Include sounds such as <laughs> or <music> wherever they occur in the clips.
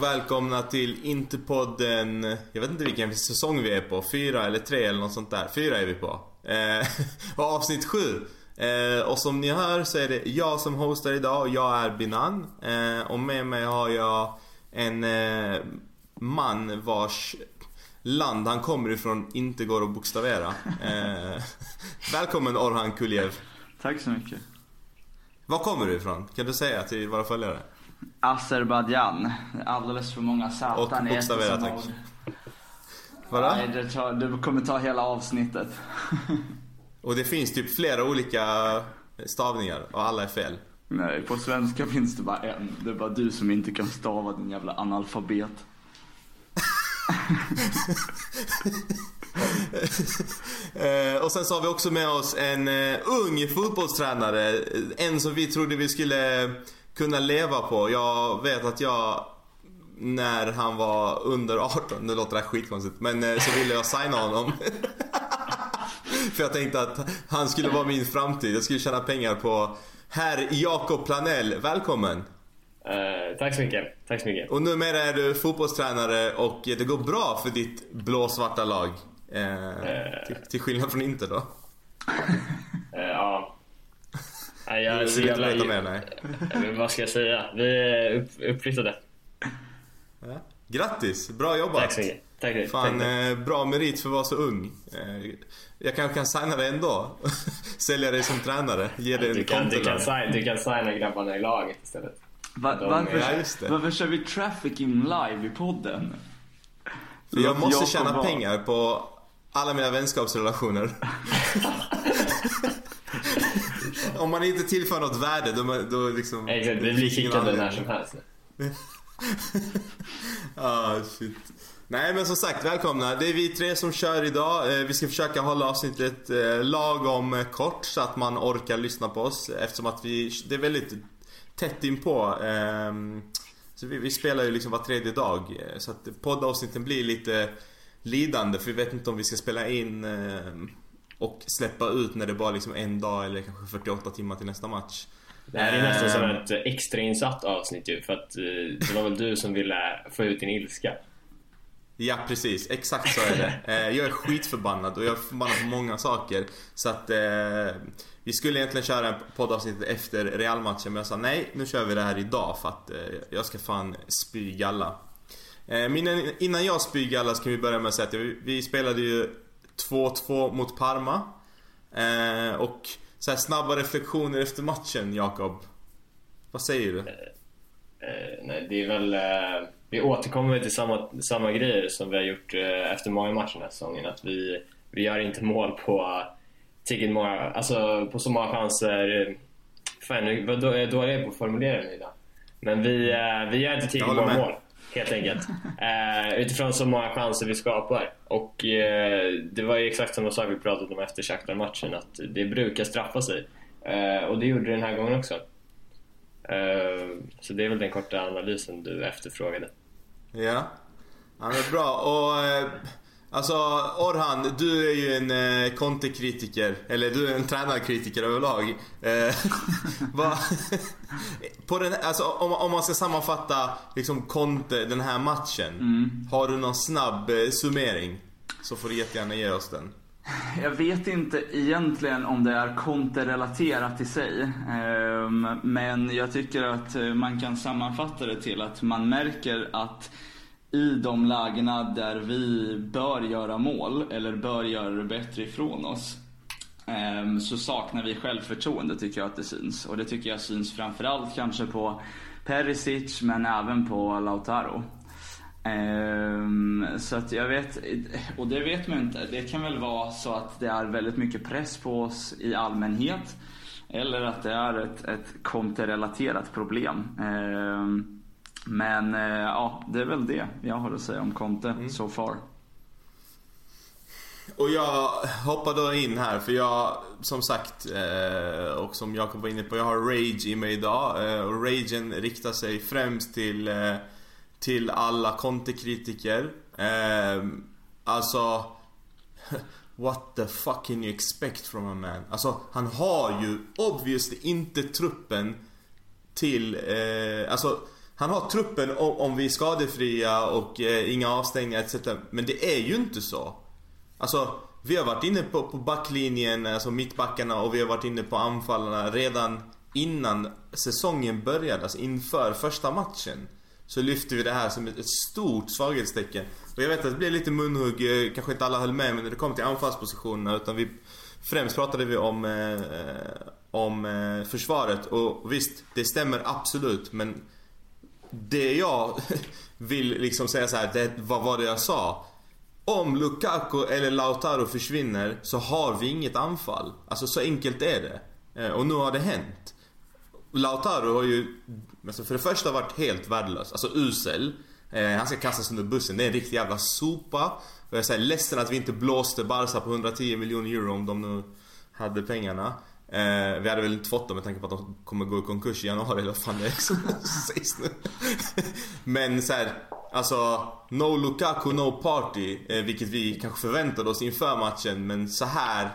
och välkomna till Interpodden, jag vet inte vilken säsong vi är på, fyra eller tre eller något sånt där. Fyra är vi på. Eh, <laughs> och avsnitt sju. Eh, och som ni hör så är det jag som hostar idag och jag är Binan. Eh, och med mig har jag en eh, man vars land han kommer ifrån inte går att bokstavera. Eh, <laughs> välkommen Orhan Kuljev. Tack så mycket. Var kommer du ifrån? Kan du säga till våra följare? Azerbajdzjan. Alldeles för många satan i ett tack. ord. Vadå? Nej, det, tar, det kommer ta hela avsnittet. <laughs> Och det finns typ flera olika stavningar och alla är fel. Nej, på svenska finns det bara en. Det är bara du som inte kan stava din jävla analfabet. <laughs> Eh, och sen så har vi också med oss en eh, ung fotbollstränare. En som vi trodde vi skulle kunna leva på. Jag vet att jag när han var under 18, nu låter det här skitkonstigt, men eh, så ville jag signa honom. <laughs> För jag tänkte att han skulle vara min framtid. Jag skulle tjäna pengar på Herr Jakob Planell, välkommen! Eh, tack så mycket. Tack så mycket. Och numera är du fotbollstränare och det går bra för ditt blåsvarta lag. Eh, till, till skillnad från Inter då. Ja. Nej, jag vill inte veta mer, nej. <laughs> Men vad ska jag säga? Vi är upp, uppflyttade. Ja. Grattis, bra jobbat! Tack så mycket. Tack, tack, Fan, tack. eh, bra merit för att vara så ung. Eh, jag kanske kan signa dig ändå. <laughs> Sälja dig som tränare. Ge dig Du en kan, du, kan signa, du kan signa grabbarna i laget istället. Va, De- varför, ja, just det. varför kör vi trafficking live i podden? För jag måste Jakob tjäna pengar på alla mina vänskapsrelationer. <laughs> Om man inte tillför något värde då, då liksom... Exakt, vi det blir kickade när som helst. <laughs> Ah, shit. Nej men som sagt, välkomna. Det är vi tre som kör idag. Eh, Vi ska försöka hålla avsnittet eh, lagom eh, kort så att man orkar lyssna på oss eftersom att vi, det är väldigt tätt inpå. ehm, Så vi, vi spelar ju liksom var tredje dag. Så att poddavsnitten blir lite lidande för vi vet inte om vi ska spela in ehm, och släppa ut när det bara liksom en dag eller kanske 48 timmar till nästa match. Det här är nästan som Ehm, ett extrainsatt avsnitt ju. För att eh, det var väl du som ville få ut din ilska. Ja precis, exakt så är det. Eh, jag är skitförbannad och jag är förbannad på många saker. Så att eh, vi skulle egentligen köra en poddavsnitt efter Real-matchen men jag sa nej, nu kör vi det här idag för att eh, jag ska fan spy galla. Eh, innan, jag spyr galla ska vi börja med att säga att vi spelade ju 2-2 mot Parma. Eh, och så snabba reflektioner efter matchen, Jakob. Vad säger du? Eh, nej, det är väl... Eh, vi återkommer till samma, samma grejer som vi har gjort eh, efter många matcher den här säsongen. Att vi, vi gör inte mål på tillräckligt många... Alltså på så många chanser. eh, Fan, nu- vad då, jag är dålig på att formulera mig idag. Men vi, eh, vi gör inte Jag tillräckligt många mål. Helt enkelt. Eh, utifrån så många chanser vi skapar. Och eh, det var ju exakt samma sak vi pratade om efter Shakhtar-matchen. Att det brukar straffa sig. Eh, och det gjorde det den här gången också. Eh, så det är väl den korta analysen du efterfrågade. Ja. Ja men bra och eh, Alltså Orhan, du är ju en eh, Conte-kritiker, eller du är en tränarkritiker överlag. Eh, <laughs> <laughs> på den, alltså, om, om man ska sammanfatta liksom Conte, den här matchen. Har du någon snabb eh, summering? Så får du jättegärna ge oss den. <laughs> Jag vet inte egentligen om det är konterelaterat i sig. Ehm, Men jag tycker att eh, man kan sammanfatta det till att man märker att i de lägena där vi bör göra mål eller bör göra det bättre ifrån oss ehm, så saknar vi självförtroende tycker jag att det syns. Och det tycker jag syns framförallt kanske på Perisic men även på Lautaro. Ehm, så att jag vet, och det vet man inte. Det kan väl vara så att det är väldigt mycket press på oss i allmänhet. Eller att det är ett, ett konterelaterat problem. Ehm, men eh, ja, det är väl det jag har att säga om Conte so far. Och jag hoppar då in här för jag, som sagt, eh, och som Jakob var inne på, jag har rage i mig idag. Eh, och ragen riktar sig främst till, till alla Conte-kritiker. Eh, alltså, <laughs> what the fuck can you expect from a man? Alltså, han har ju obviously inte truppen till, alltså han har truppen om, om vi är skadefria och eh, inga avstängningar etc. Men det är ju inte så. Alltså, vi har varit inne på, på backlinjen, alltså mittbackarna och vi har varit inne på anfallarna redan innan säsongen började, alltså inför första matchen. Så lyfter vi det här som ett stort svaghetstecken. Och jag vet att det blev lite munhugg, eh, kanske inte alla höll med men när det kom till anfallspositionerna utan vi Främst pratade vi om, eh, om eh, försvaret och visst, det stämmer absolut men det jag <laughs> vill liksom säga så här, det, vad var det jag sa? Om Lukaku eller Lautaro försvinner så har vi inget anfall. Alltså så enkelt är det. Eh, och nu har det hänt. Lautaro har ju alltså för det första varit helt värdelös, alltså usel. Eh, han ska kastas under bussen, det är en riktig jävla sopa. Och jag säger ledsen att vi inte blåste Barca på 110 miljoner euro om de nu hade pengarna. Eh, vi hade väl inte fått dem med tanke på att de kommer gå i konkurs i januari eller vad fan det är som <laughs> sägs nu. Men så här, alltså No Lukaku, no party. Eh, vilket vi kanske förväntade oss inför matchen. Men så här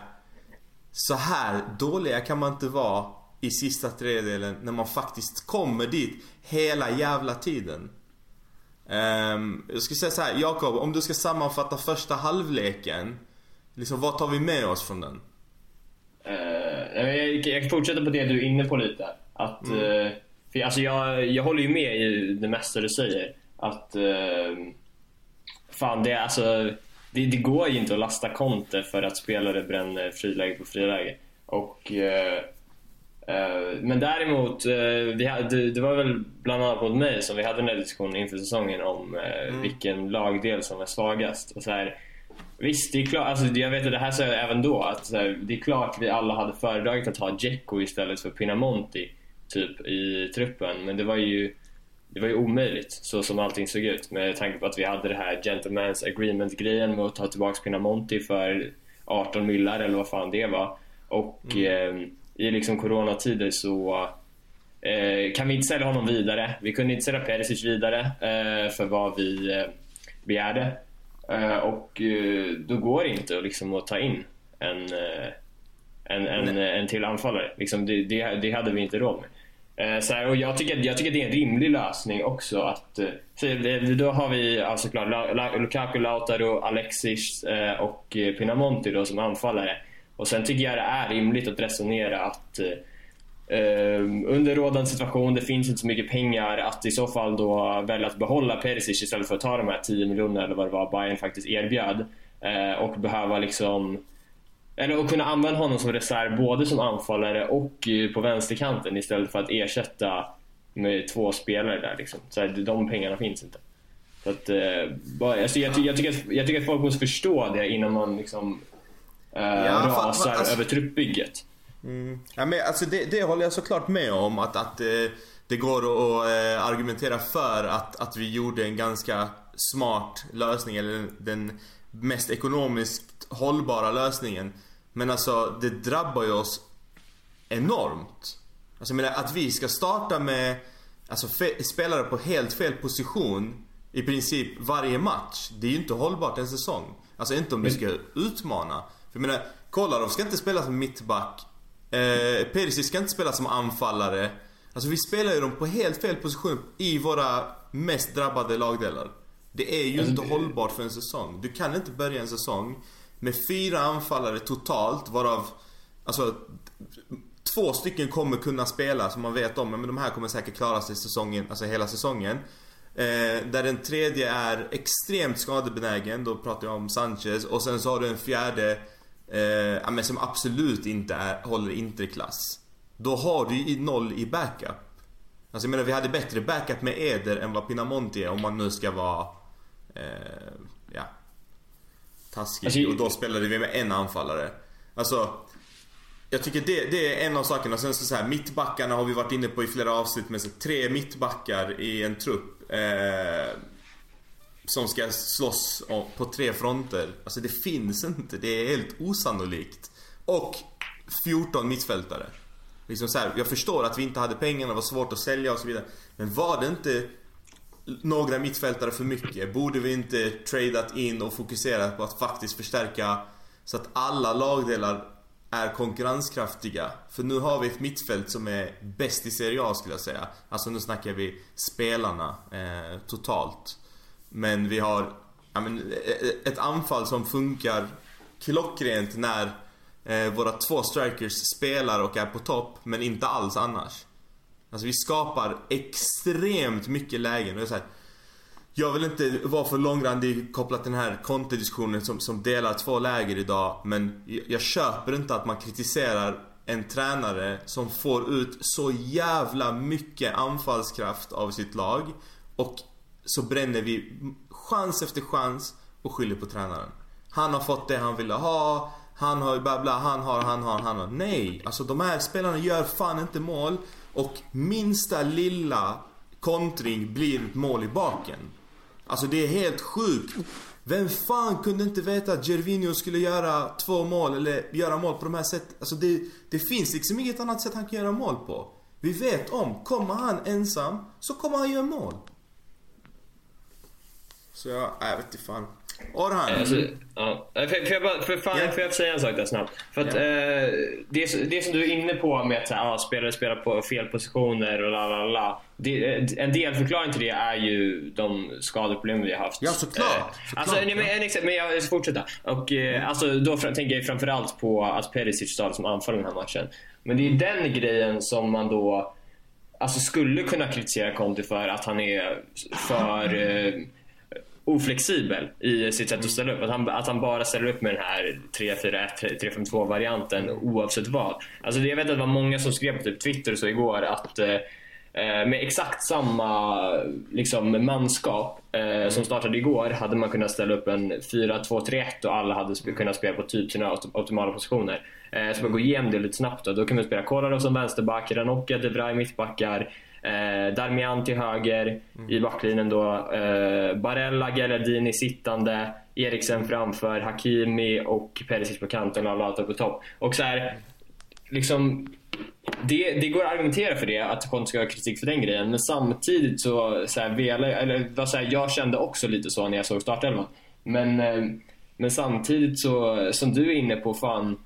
Så här dåliga kan man inte vara i sista tredjedelen när man faktiskt kommer dit hela jävla tiden. Um, jag skulle säga så här, Jakob, om du ska sammanfatta första halvleken. Liksom, vad tar vi med oss från den? Uh, jag, jag kan fortsätta på det du är inne på lite. Att, mm. uh, för, alltså jag, jag håller ju med i det mesta du säger. Att uh, fan, det, alltså, det, det går ju inte att lasta Conte för att spelare bränner friläge på friläge. Och Eh, men däremot, eh, vi hade, det var väl bland annat mot mig som vi hade den här diskussionen inför säsongen om eh, mm. vilken lagdel som är svagast. Och så här, visst, det är klart, alltså, jag vet att det här sa jag även då, att här, det är klart vi alla hade föredragit att ha Dzeko istället för Pinamonti typ, i truppen. Men det var ju det var ju omöjligt så som allting såg ut med tanke på att vi hade det här Gentleman's Agreement-grejen med att ta tillbaka Pinamonti för 18 millar eller vad fan det var. Och mm. eh, i liksom coronatider så eh, kan vi inte sälja honom vidare. Vi kunde inte sälja Perisic vidare eh, för vad vi eh, begärde. Eh, och eh, då går det inte liksom att ta in en, eh, en, en, en till anfallare. Liksom det, det, det, hade vi inte råd med. Så här, och jag, tycker, jag tycker det är en rimlig lösning också. att Då har vi alltså klart Lukaku, Lautaro, Alexis och Pinamonti då som anfallare. Och sen tycker jag det är rimligt att resonera att under rådande situation, det finns inte så mycket pengar, att i så fall då välja att behålla Perisic istället för att ta de här 10 miljonerna eller vad det var Bayern faktiskt erbjöd. Eh, och behöva liksom eller att kunna använda honom som reserv både som anfallare och på vänsterkanten istället för att ersätta med två spelare där liksom. Så här, de pengarna finns inte. Så att, eh, alltså, jag, jag, tycker att, jag tycker att folk måste förstå det innan man liksom eh, ja, rasar alltså, över truppbygget. Mm. Ja, men alltså det, det håller jag såklart med om att, att eh, det går att eh, argumentera för att, att vi gjorde en ganska smart lösning eller den mest ekonomiskt hållbara lösningen. Men alltså det drabbar ju oss enormt. Alltså jag menar att vi ska starta med alltså, spelare på helt fel position i princip varje match. Det är ju inte hållbart en säsong. Alltså inte om du ska utmana. För jag menar, Kolarov ska inte spela som mittback. Eh, Perisic ska inte spela som anfallare. Alltså vi spelar ju dem på helt fel position i våra mest drabbade lagdelar. Det är ju alltså, inte det... hållbart för en säsong. Du kan inte börja en säsong med fyra anfallare totalt varav Alltså Två stycken kommer kunna spela som man vet om, men de här kommer säkert klara sig säsongen, alltså hela säsongen. Eh, där den tredje är extremt skadebenägen, då pratar jag om Sanchez. Och sen så har du en fjärde eh, men som absolut inte är, håller interklass. Då har du ju noll i backup. Alltså jag menar vi hade bättre backup med Eder än vad Pinamonti är om man nu ska vara eh, ja, taskig. Alltså, och då spelade vi med en anfallare. Alltså jag tycker det, det är en av sakerna. Sen så, så här, mittbackarna har vi varit inne på i flera avsnitt med så, tre mittbackar i en trupp. Eh, som ska slåss på tre fronter. Alltså det finns inte. Det är helt osannolikt. Och 14 mittfältare. Liksom så här, jag förstår att vi inte hade pengarna, det var svårt att sälja och så vidare. Men var det inte några mittfältare för mycket? Borde vi inte tradeat in och fokuserat på att faktiskt förstärka så att alla lagdelar är konkurrenskraftiga. För nu har vi ett mittfält som är bäst i Serie A skulle jag säga. Alltså nu snackar vi spelarna eh, totalt. Men vi har ja, men, e, e, ett anfall som funkar klockrent när eh, våra två strikers spelar och är på topp, men inte alls annars. Alltså vi skapar extremt mycket lägen. Och det är så här, jag vill inte vara för långrandig kopplat till den här kontodiskussionen som, som delar två läger idag. Men jag, jag köper inte att man kritiserar en tränare som får ut så jävla mycket anfallskraft av sitt lag. Och så bränner vi chans efter chans och skyller på tränaren. Han har fått det han ville ha. Han har bla bla, han har, han har, han har. Nej, alltså de här spelarna gör fan inte mål. Och minsta lilla kontring blir ett mål i baken. Alltså det är helt sjukt. Vem fan kunde inte veta att Gervinho skulle göra två mål eller göra mål på de här sätten? Alltså det, det finns liksom inget annat sätt han kan göra mål på. Vi vet om, kommer han ensam så kommer han göra mål. Så jag, jag vet inte fan. Orhan. Alltså, ja. Får, får, jag bara, för fan, Ja. får jag säga en sak där snabbt? För att, Ja. eh, det, det som du är inne på med att här, ja, spelare spelar på fel positioner och la la la. Det, en delförklaring till det är ju de skadeproblem vi har haft. Ja, såklart. Eh, Såklart. Alltså, nej, men, en exa- men jag ska fortsätta. Och, eh, alltså, då tänker jag framförallt på att Perisic startade som anfallare den här matchen. Men det är den grejen som man då alltså, skulle kunna kritisera Conte för att han är för eh, oflexibel i sitt sätt att ställa upp. Att han, att han bara ställer upp med den här 3-4-1, 3-5-2 varianten oavsett vad. Alltså det, jag vet att det var många som skrev på typ Twitter och så igår att eh, eh, med exakt samma liksom, manskap eh, som startade igår hade man kunnat ställa upp en 4-2-3-1 och alla hade sp- kunnat spela på typ sina opt- optimala positioner. Eh, så bara gå igenom det lite snabbt då. Då kan man spela Kolarov som vänsterback, Ranocchia, De Vrij mittbackar, Eh, Darmian till höger i backlinjen då. Eh, Barella, Galladini sittande. Eriksen framför, Hakimi och Perisic på kanten och Alata på topp. Och så här, liksom, det, det går att argumentera för det, att Conte ska ha kritik för den grejen. Men samtidigt så, så här, velar, jag- eller, vad säger jag kände också lite så när jag såg startelvan. Men, eh, men samtidigt så, som du är inne på, fan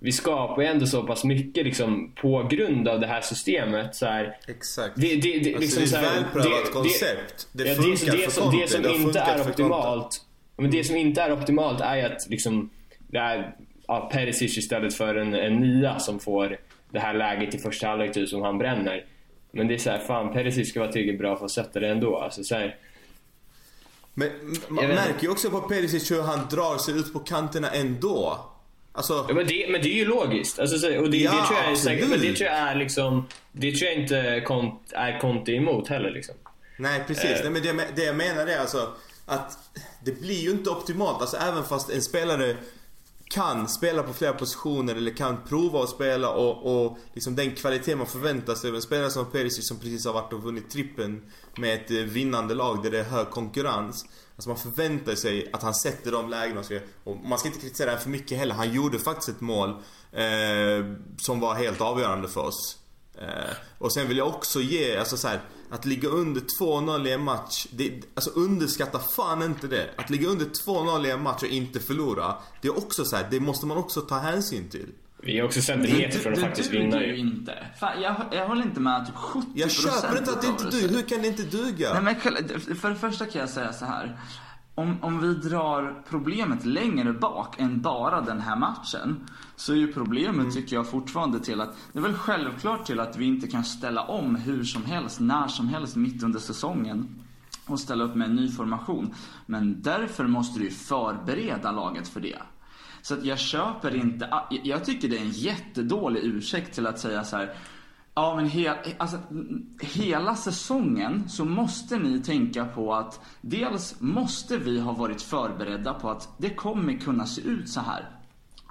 vi skapar ju ändå så pass mycket liksom, på grund av det här systemet. Så här, Exakt. det, det, det, Alltså, liksom, det är så ett välprövat koncept. Det ja, funkar det, för som, det som det inte är optimalt men det som inte är optimalt är att liksom, det är ja, Perisic istället för en, en nia som får det här läget i första halvlek typ, som han bränner. Men det är så här, fan Perisic ska vara tillräckligt bra för att sätta det ändå. Alltså, så här, Men man märker ju också på Perisic hur han drar sig ut på kanterna ändå. Alltså, Ja, men, det, men det är ju logiskt. Alltså, så, och det, Ja, det tror jag är säkert, men det tror jag är liksom Det tror jag inte Conte, är Conte emot heller liksom. nej precis. Eh. Nej, men det, det jag menar är alltså att det blir ju inte optimalt. Alltså även fast en spelare kan spela på flera positioner eller kan prova att spela och, och liksom den kvalitet man förväntar sig av en spelare som Perisic som precis har varit och vunnit trippen med ett eh, vinnande lag där det är hög konkurrens. Alltså man förväntar sig att han sätter de lägena och så. Och man ska inte kritisera honom för mycket heller. Han gjorde faktiskt ett mål eh, som var helt avgörande för oss. Eh, och sen vill jag också ge, alltså så här, att ligga under 2-0 i en match, det, alltså underskatta fan inte det. Att ligga under 2-0 i en match och inte förlora, det är också så här, det måste man också ta hänsyn till. Vi är också centimeter från att det faktiskt duger vinna ju ju. inte. Fan, jag, jag håller inte med typ 70% Jag köper inte att det inte duger, hur kan det inte duga? Nej, men för det första kan jag säga så här. Om, om vi drar problemet längre bak än bara den här matchen så är ju problemet tycker jag fortfarande till att det är väl självklart till att vi inte kan ställa om hur som helst, när som helst mitt under säsongen och ställa upp med en ny formation. Men därför måste du ju förbereda laget för det. Så att jag köper inte, jag tycker det är en jättedålig ursäkt till att säga så här. Ja men he, alltså, hela säsongen så måste ni tänka på att dels måste vi ha varit förberedda på att det kommer kunna se ut så här.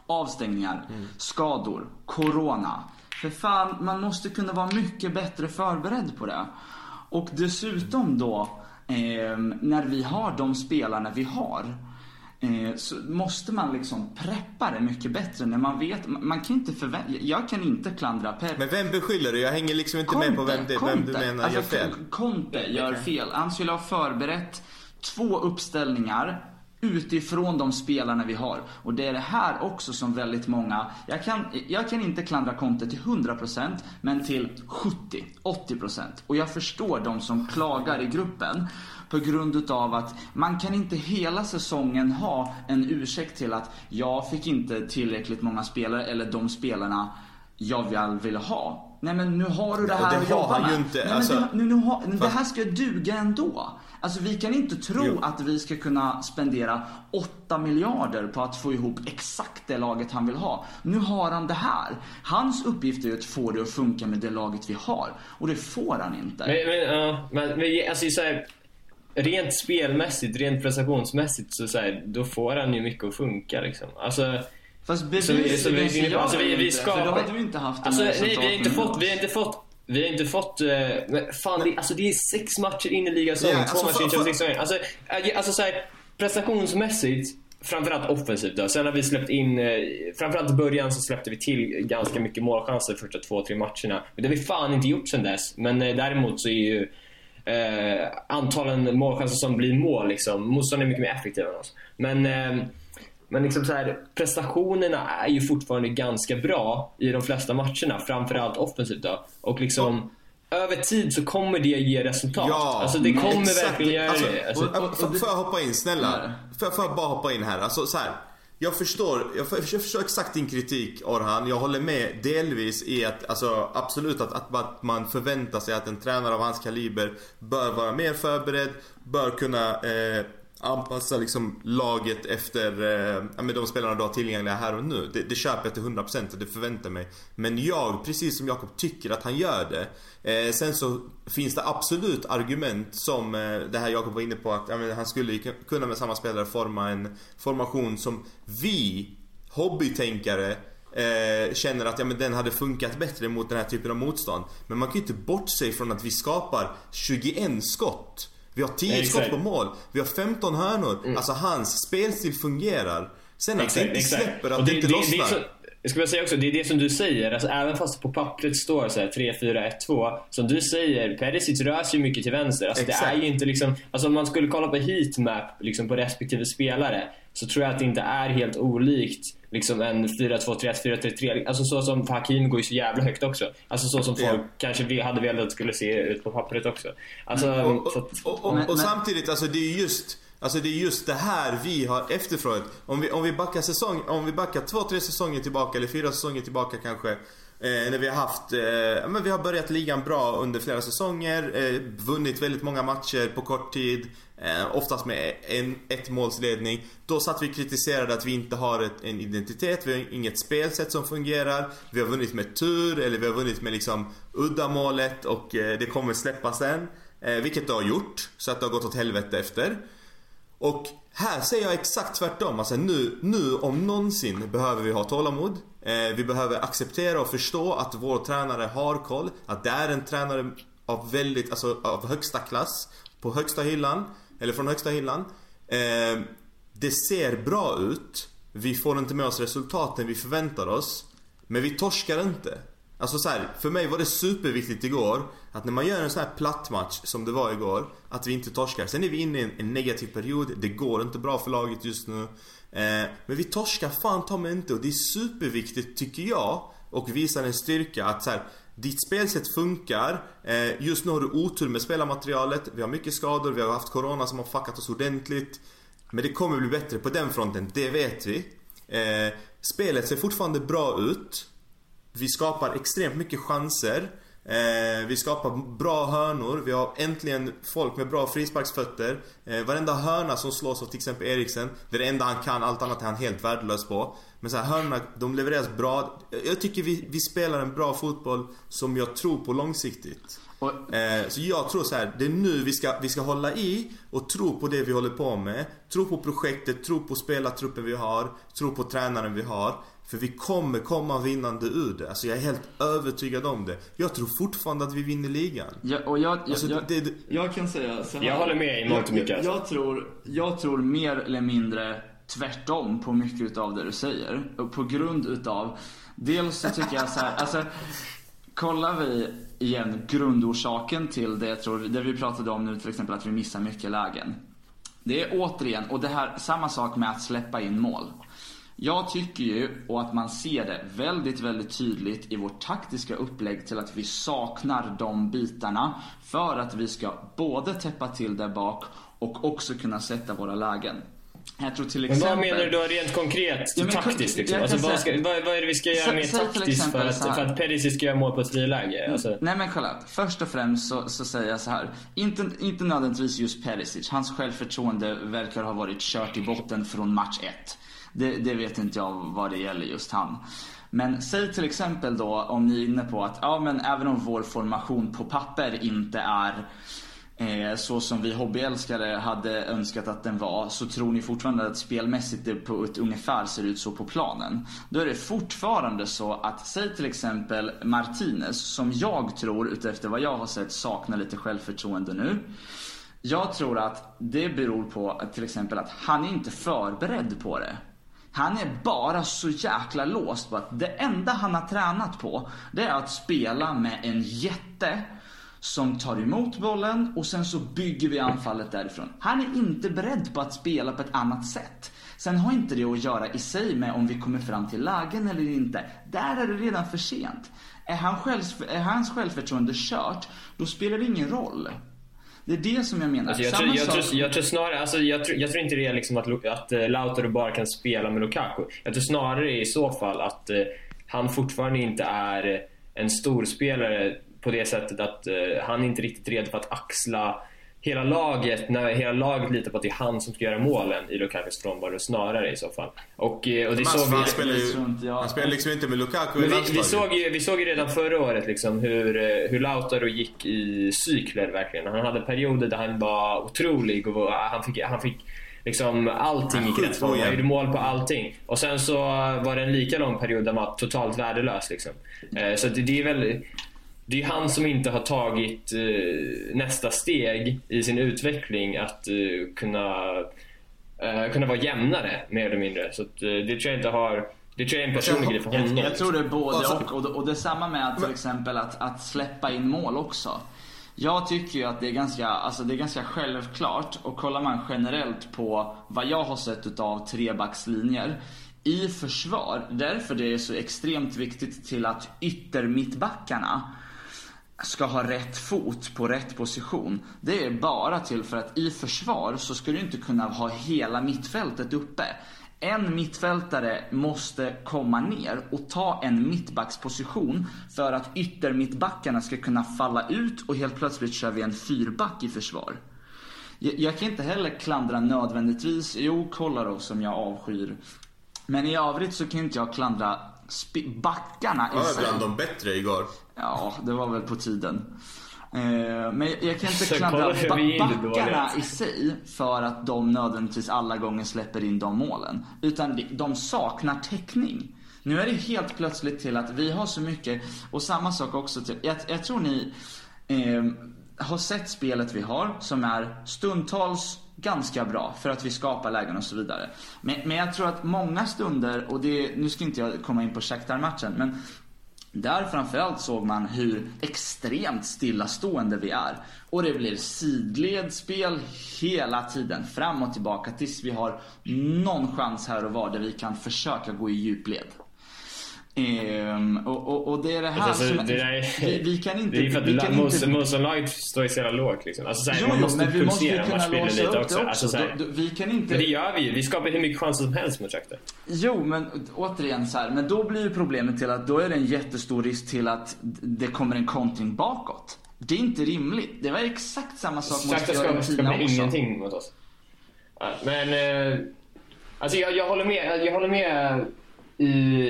Avstängningar, skador, corona. För fan, man måste kunna vara mycket bättre förberedd på det. Och dessutom då, eh, när vi har de spelarna vi har. Eh, så måste man liksom preppa det mycket bättre när man vet, man man kan inte förvänta, jag kan inte klandra Pep. Men vem beskyller du? Jag hänger liksom inte med på vem, det, vem du menar alltså, gör fel. Conte gör fel. Han skulle ha förberett två uppställningar utifrån de spelarna vi har. Och det är det här också som väldigt många, jag kan, jag kan inte klandra Conte till 100% men till 70-80%. Och jag förstår de som klagar i gruppen på grund utav att man kan inte hela säsongen ha en ursäkt till att jag fick inte tillräckligt många spelare eller de spelarna jag väl ville ha. Nej men nu har du det här det att jobba med. inte, Nej, men alltså- nu, nu har, det här ska duga ändå. Alltså vi kan inte tro Jo. att vi ska kunna spendera 8 miljarder på att få ihop exakt det laget han vill ha. Nu har han det här. Hans uppgift är ju att få det att funka med det laget vi har. Och det får han inte. Men, men, ja, men, men alltså så här, rent spelmässigt, rent prestationsmässigt så, så här, då får han ju mycket att funka liksom. Alltså, Fast Så vi- bevisligen så vi- så gör alltså, vi- vi skapar- För då hade vi inte haft alltså här nej, vi har inte fått, vi har inte fått vi har inte fått... eh, Men fan, det, alltså det är sex matcher in i ligasäsongen, Ja, två alltså, matcher in i Champions League Alltså, äh, alltså så här, prestationsmässigt, framförallt offensivt då. Sen har vi släppt in, eh, framförallt i början så släppte vi till ganska mycket målchanser första två, tre matcherna. Men det har vi fan inte gjort sen dess. Men eh, däremot så är ju eh, antalen målchanser som blir mål liksom, motståndarna är mycket mer effektiva än oss. Men eh, men liksom så här, prestationerna är ju fortfarande ganska bra i de flesta matcherna, framförallt offensivt då. Och liksom, över tid så kommer det ge resultat. Ja, alltså det kommer exakt. verkligen göra Alltså, det. Alltså, och- och- Får får jag hoppa in snälla? Får jag, får jag bara hoppa in här? Alltså så här. Jag förstår, jag för- jag förstår exakt din kritik Orhan. Jag håller med delvis i att, alltså absolut att, att, att man förväntar sig att en tränare av hans kaliber bör vara mer förberedd, bör kunna eh, anpassa liksom laget efter eh, ja, de spelarna du har tillgängliga här och nu. Det, det köper jag till 100% och det förväntar mig. Men jag, precis som Jakob, tycker att han gör det. Eh, sen så finns det absolut argument som eh, det här Jakob var inne på att ja, han skulle kunna med samma spelare forma en formation som vi hobbytänkare eh, känner att ja, men den hade funkat bättre mot den här typen av motstånd. Men man kan ju inte bortse ifrån att vi skapar 21 skott. Vi har 10 Exakt. skott på mål. Vi har 15 hörnor. Alltså hans spelstil fungerar. Sen att det inte släpper, att Och det, inte det, är lossnar. så, jag ska bara säga också, det är det som du säger. Alltså, även fast på pappret står så här 3, 4, 1, 2. Som du säger, Perisic rör sig mycket till vänster. Alltså, det Exakt. är ju inte liksom, alltså, om man skulle kolla på heatmap liksom, på respektive spelare. Så tror jag att det inte är helt olikt liksom en 4-2-3-1, 4-3-3. Alltså så som Hakim går ju så jävla högt också. Alltså så som folk Ja. kanske hade velat att skulle se ut på pappret också. Alltså, Och, så och, att, och, och, Men- och samtidigt, alltså det är just Alltså det är just det här vi har efterfrågat. Om vi, om vi backar säsong, om vi backar två, tre säsonger tillbaka eller fyra säsonger tillbaka kanske. Eh, när vi har haft, eh, men vi har börjat ligan bra under flera säsonger. Eh, vunnit väldigt många matcher på kort tid. Eh, oftast med en ett målsledning. Då satt vi och kritiserade att vi inte har ett, en identitet, vi har inget spelsätt som fungerar. Vi har vunnit med tur eller vi har vunnit med liksom uddamålet och eh, det kommer släppa sen. Eh, vilket det har gjort, så att det har gått åt helvete efter. Och här säger jag exakt tvärtom. Alltså nu, nu om någonsin behöver vi ha tålamod. Eh, vi behöver acceptera och förstå att vår tränare har koll. Att det är en tränare av väldigt, alltså av högsta klass. På högsta hyllan. Eller från högsta hyllan. Eh, det ser bra ut. Vi får inte med oss resultaten vi förväntar oss. Men vi torskar inte. Alltså så här, för mig var det superviktigt igår att när man gör en sån här platt match som det var igår, att vi inte torskar. Sen är vi inne i en, en negativ period, det går inte bra för laget just nu. Eh, men vi torskar fan ta mig inte och det är superviktigt tycker jag och visar en styrka att så här, ditt spelsätt funkar. Eh, just nu har du otur med spelarmaterialet, vi har mycket skador, vi har haft corona som har fuckat oss ordentligt. Men det kommer bli bättre på den fronten, det vet vi. Eh, spelet ser fortfarande bra ut. Vi skapar extremt mycket chanser. Eh, vi skapar bra hörnor. Vi har äntligen folk med bra frisparksfötter. Eh, varenda hörna som slås av till exempel Eriksen. Det är det enda han kan, allt annat är han helt värdelös på. Men så här, hörnorna, de levereras bra. Jag tycker vi, vi spelar en bra fotboll som jag tror på långsiktigt. Och- Eh, så jag tror så här, det är nu vi ska, vi ska hålla i och tro på det vi håller på med. Tro på projektet, tro på spelartruppen vi har, tro på tränaren vi har. För vi kommer komma vinnande ur det. Alltså jag är helt övertygad om det. Jag tror fortfarande att vi vinner ligan. Ja, och jag, jag, Alltså, jag, det- det- jag kan säga så här. Jag håller med i mångt och mycket, Jag, alltså. jag, tror, jag tror mer eller mindre tvärtom på mycket utav det du säger. Och på grund utav, dels så tycker jag så här, alltså kollar vi igen grundorsaken till det jag tror, det vi pratade om nu till exempel att vi missar mycket lägen. Det är återigen, och det här, samma sak med att släppa in mål. Jag tycker ju, och att man ser det väldigt, väldigt tydligt i vårt taktiska upplägg till att vi saknar de bitarna för att vi ska både täppa till där bak och också kunna sätta våra lägen. Jag tror till exempel... Men vad menar du då rent konkret, ja, taktiskt? Liksom? Alltså, vad, ska, vad, vad, är det vi ska göra mer taktiskt för att, för att Perisic ska göra mål på ett friläge? Mm. Alltså. Nej men kolla, först och främst så, så säger jag så här. Inte, inte nödvändigtvis just Perisic. Hans självförtroende verkar ha varit kört i botten från match 1. Det, det vet inte jag vad det gäller just han. Men säg till exempel då om ni är inne på att ja men även om vår formation på papper inte är eh, så som vi hobbyälskare hade önskat att den var så tror ni fortfarande att spelmässigt det på ett ungefär ser ut så på planen. Då är det fortfarande så att, säg till exempel Martinez som jag tror utefter vad jag har sett saknar lite självförtroende nu. Jag tror att det beror på att, till exempel att han är inte förberedd på det. Han är bara så jäkla låst på att det enda han har tränat på det är att spela med en jätte som tar emot bollen och sen så bygger vi anfallet därifrån. Han är inte beredd på att spela på ett annat sätt. Sen har inte det att göra i sig med om vi kommer fram till lägen eller inte. Där är det redan för sent. Är, han själv, är hans självförtroende kört, då spelar det ingen roll. Det är det som jag menar. Alltså jag, tror, jag, tror, jag, tror, snarare, alltså jag, tror, jag tror inte det är liksom att, att uh, Lautaro bara kan spela med Lukaku. Jag tror snarare i så fall att uh, han fortfarande inte är en stor spelare på det sättet att uh, han är inte riktigt redo för att axla hela laget, när hela laget litar på att det är han som ska göra målen i Lukakus frånvaro snarare i så fall. Och, eh, och det såg han, vi, spelar ju, han spelar liksom inte med Lukaku men vi, vi, såg ju, vi såg ju redan förra året liksom hur, eh, hur Lautaro gick i cykler verkligen. Han hade perioder där han var otrolig och han fick, han fick liksom allting gick rätt Han gjorde mål på allting. Och sen så var det en lika lång period där han var totalt värdelös. Liksom. Eh, så det, det är väl det är han som inte har tagit eh, nästa steg i sin utveckling att eh, kunna, eh, kunna vara jämnare mer eller mindre. Så att, eh, det tror jag inte har det tror jag är en personlig grej för honom. Jag, jag tror det är både alltså- och. Och det, och det är samma med att, till exempel att, att släppa in mål också. Jag tycker ju att det är, ganska, alltså det är ganska självklart och kollar man generellt på vad jag har sett utav trebackslinjer i försvar, därför det är så extremt viktigt till att yttermittbackarna ska ha rätt fot på rätt position. Det är bara till för att i försvar så ska du inte kunna ha hela mittfältet uppe. En mittfältare måste komma ner och ta en mittbacksposition för att yttermittbackarna ska kunna falla ut och helt plötsligt kör vi en fyrback i försvar. Jag, kan inte heller klandra nödvändigtvis, jo Kolarov som jag avskyr. Men i övrigt så kan inte jag klandra backarna sig. bland de bättre igår. Ja, det var väl på tiden. Eh, men jag kan inte klandra backarna i sig för att de nödvändigtvis alla gånger släpper in de målen. Utan de saknar täckning. Nu är det helt plötsligt till att vi har så mycket, och samma sak också till, jag, jag tror ni eh, har sett spelet vi har som är stundtals ganska bra för att vi skapar lägen och så vidare. Men, men jag tror att många stunder, och det, nu ska inte jag komma in på Shakhtar-matchen, men där framförallt såg man hur extremt stillastående vi är. Och det blir sidledsspel hela tiden, fram och tillbaka tills vi har någon chans här och var där vi kan försöka gå i djupled. Ehm, och, och, och, det är det här alltså, som... Det är, vi, vi, kan inte... Det är för att vi kan inte... motståndarlaget står ju så jävla lågt liksom. Alltså, såhär, jo, man måste men vi måste ju kunna låsa upp också. det också. Alltså, såhär, då, då, vi kan inte... Men det gör vi ju. Vi skapar hur mycket chanser som helst mot Shakhtar. Jo, men återigen så här, Men då blir ju problemet till att då är det en jättestor risk till att det kommer en kontring bakåt. Det är inte rimligt. Det var exakt samma sak mot Fiorentina också. Shakhtar ingenting mot oss. Men... Eh, alltså jag, jag håller med. Jag håller med i,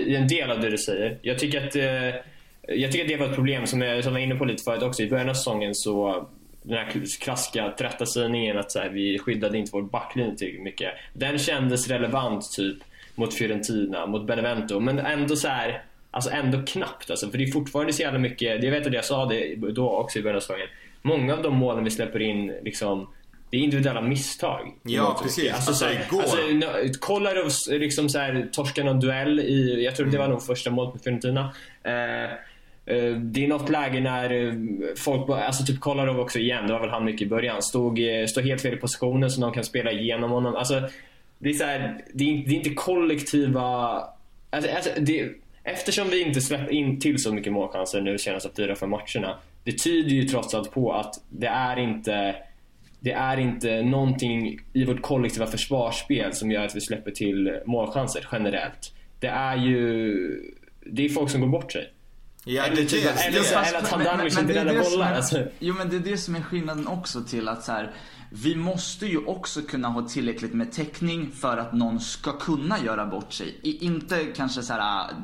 i en del av det du säger. Jag tycker att, eh, jag tycker att det var ett problem som jag, som jag var inne på lite förut också. I början av säsongen så den här klassiska tillrättasägningen att så här, vi skyddade inte vår backlinje tillräckligt mycket. Den kändes relevant typ mot Fiorentina, mot Benevento. Men ändå så här, alltså ändå knappt alltså. För det är fortfarande så jävla mycket, jag vet att jag sa det då också i början av säsongen. Många av de målen vi släpper in liksom det är individuella misstag. Ja, precis. Alltså, alltså, igår. Alltså, Kolarov liksom så här, torskade någon duell i, jag tror det var nog första målet på Fiorentina. Eh, eh, det är något läge när eh, folk, alltså typ Kolarov också igen, det var väl han mycket i början, stod, eh, stod helt fel i positionen så någon kan spela igenom honom. Alltså, det är, så här, det är, det är inte kollektiva... Alltså, alltså, det, eftersom vi inte släpper in till så mycket målchanser nu senaste fyra, fem matcherna. Det tyder ju trots allt på att det är inte det är inte någonting i vårt kollektiva försvarsspel som gör att vi släpper till målchanser generellt. Det är ju det är folk som går bort sig. Ja, eller, det, typ, det, eller, fast- eller att men- men- Handanovic inte det räddar det bollar. Alltså. Jo men det är det som är skillnaden också till att så här, vi måste ju också kunna ha tillräckligt med täckning för att någon ska kunna göra bort sig. I, inte kanske så här äh,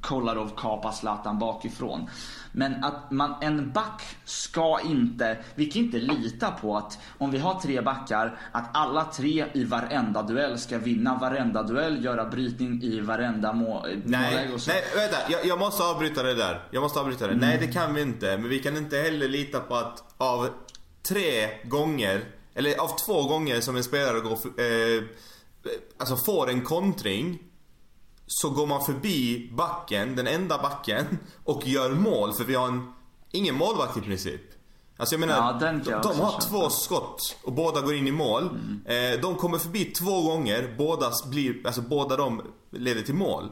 Kolarov kapa Zlatan bakifrån. Men att man, en back ska inte, vi kan inte lita på att om vi har tre backar, att alla tre i varenda duell ska vinna varenda duell, göra brytning i varenda må, Nej, målläge och så. nej vänta. Jag, jag måste avbryta det där. Jag måste avbryta det. Nej, det kan vi inte. Men vi kan inte heller lita på att av tre gånger, eller av två gånger som en spelare går eh, alltså får en kontring så går man förbi backen, den enda backen och gör mål för vi har en, ingen målvakt i princip. Alltså jag menar, Ja, de, de har två skott och båda går in i mål. Eh, de kommer förbi två gånger, båda, blir, alltså båda de leder till mål.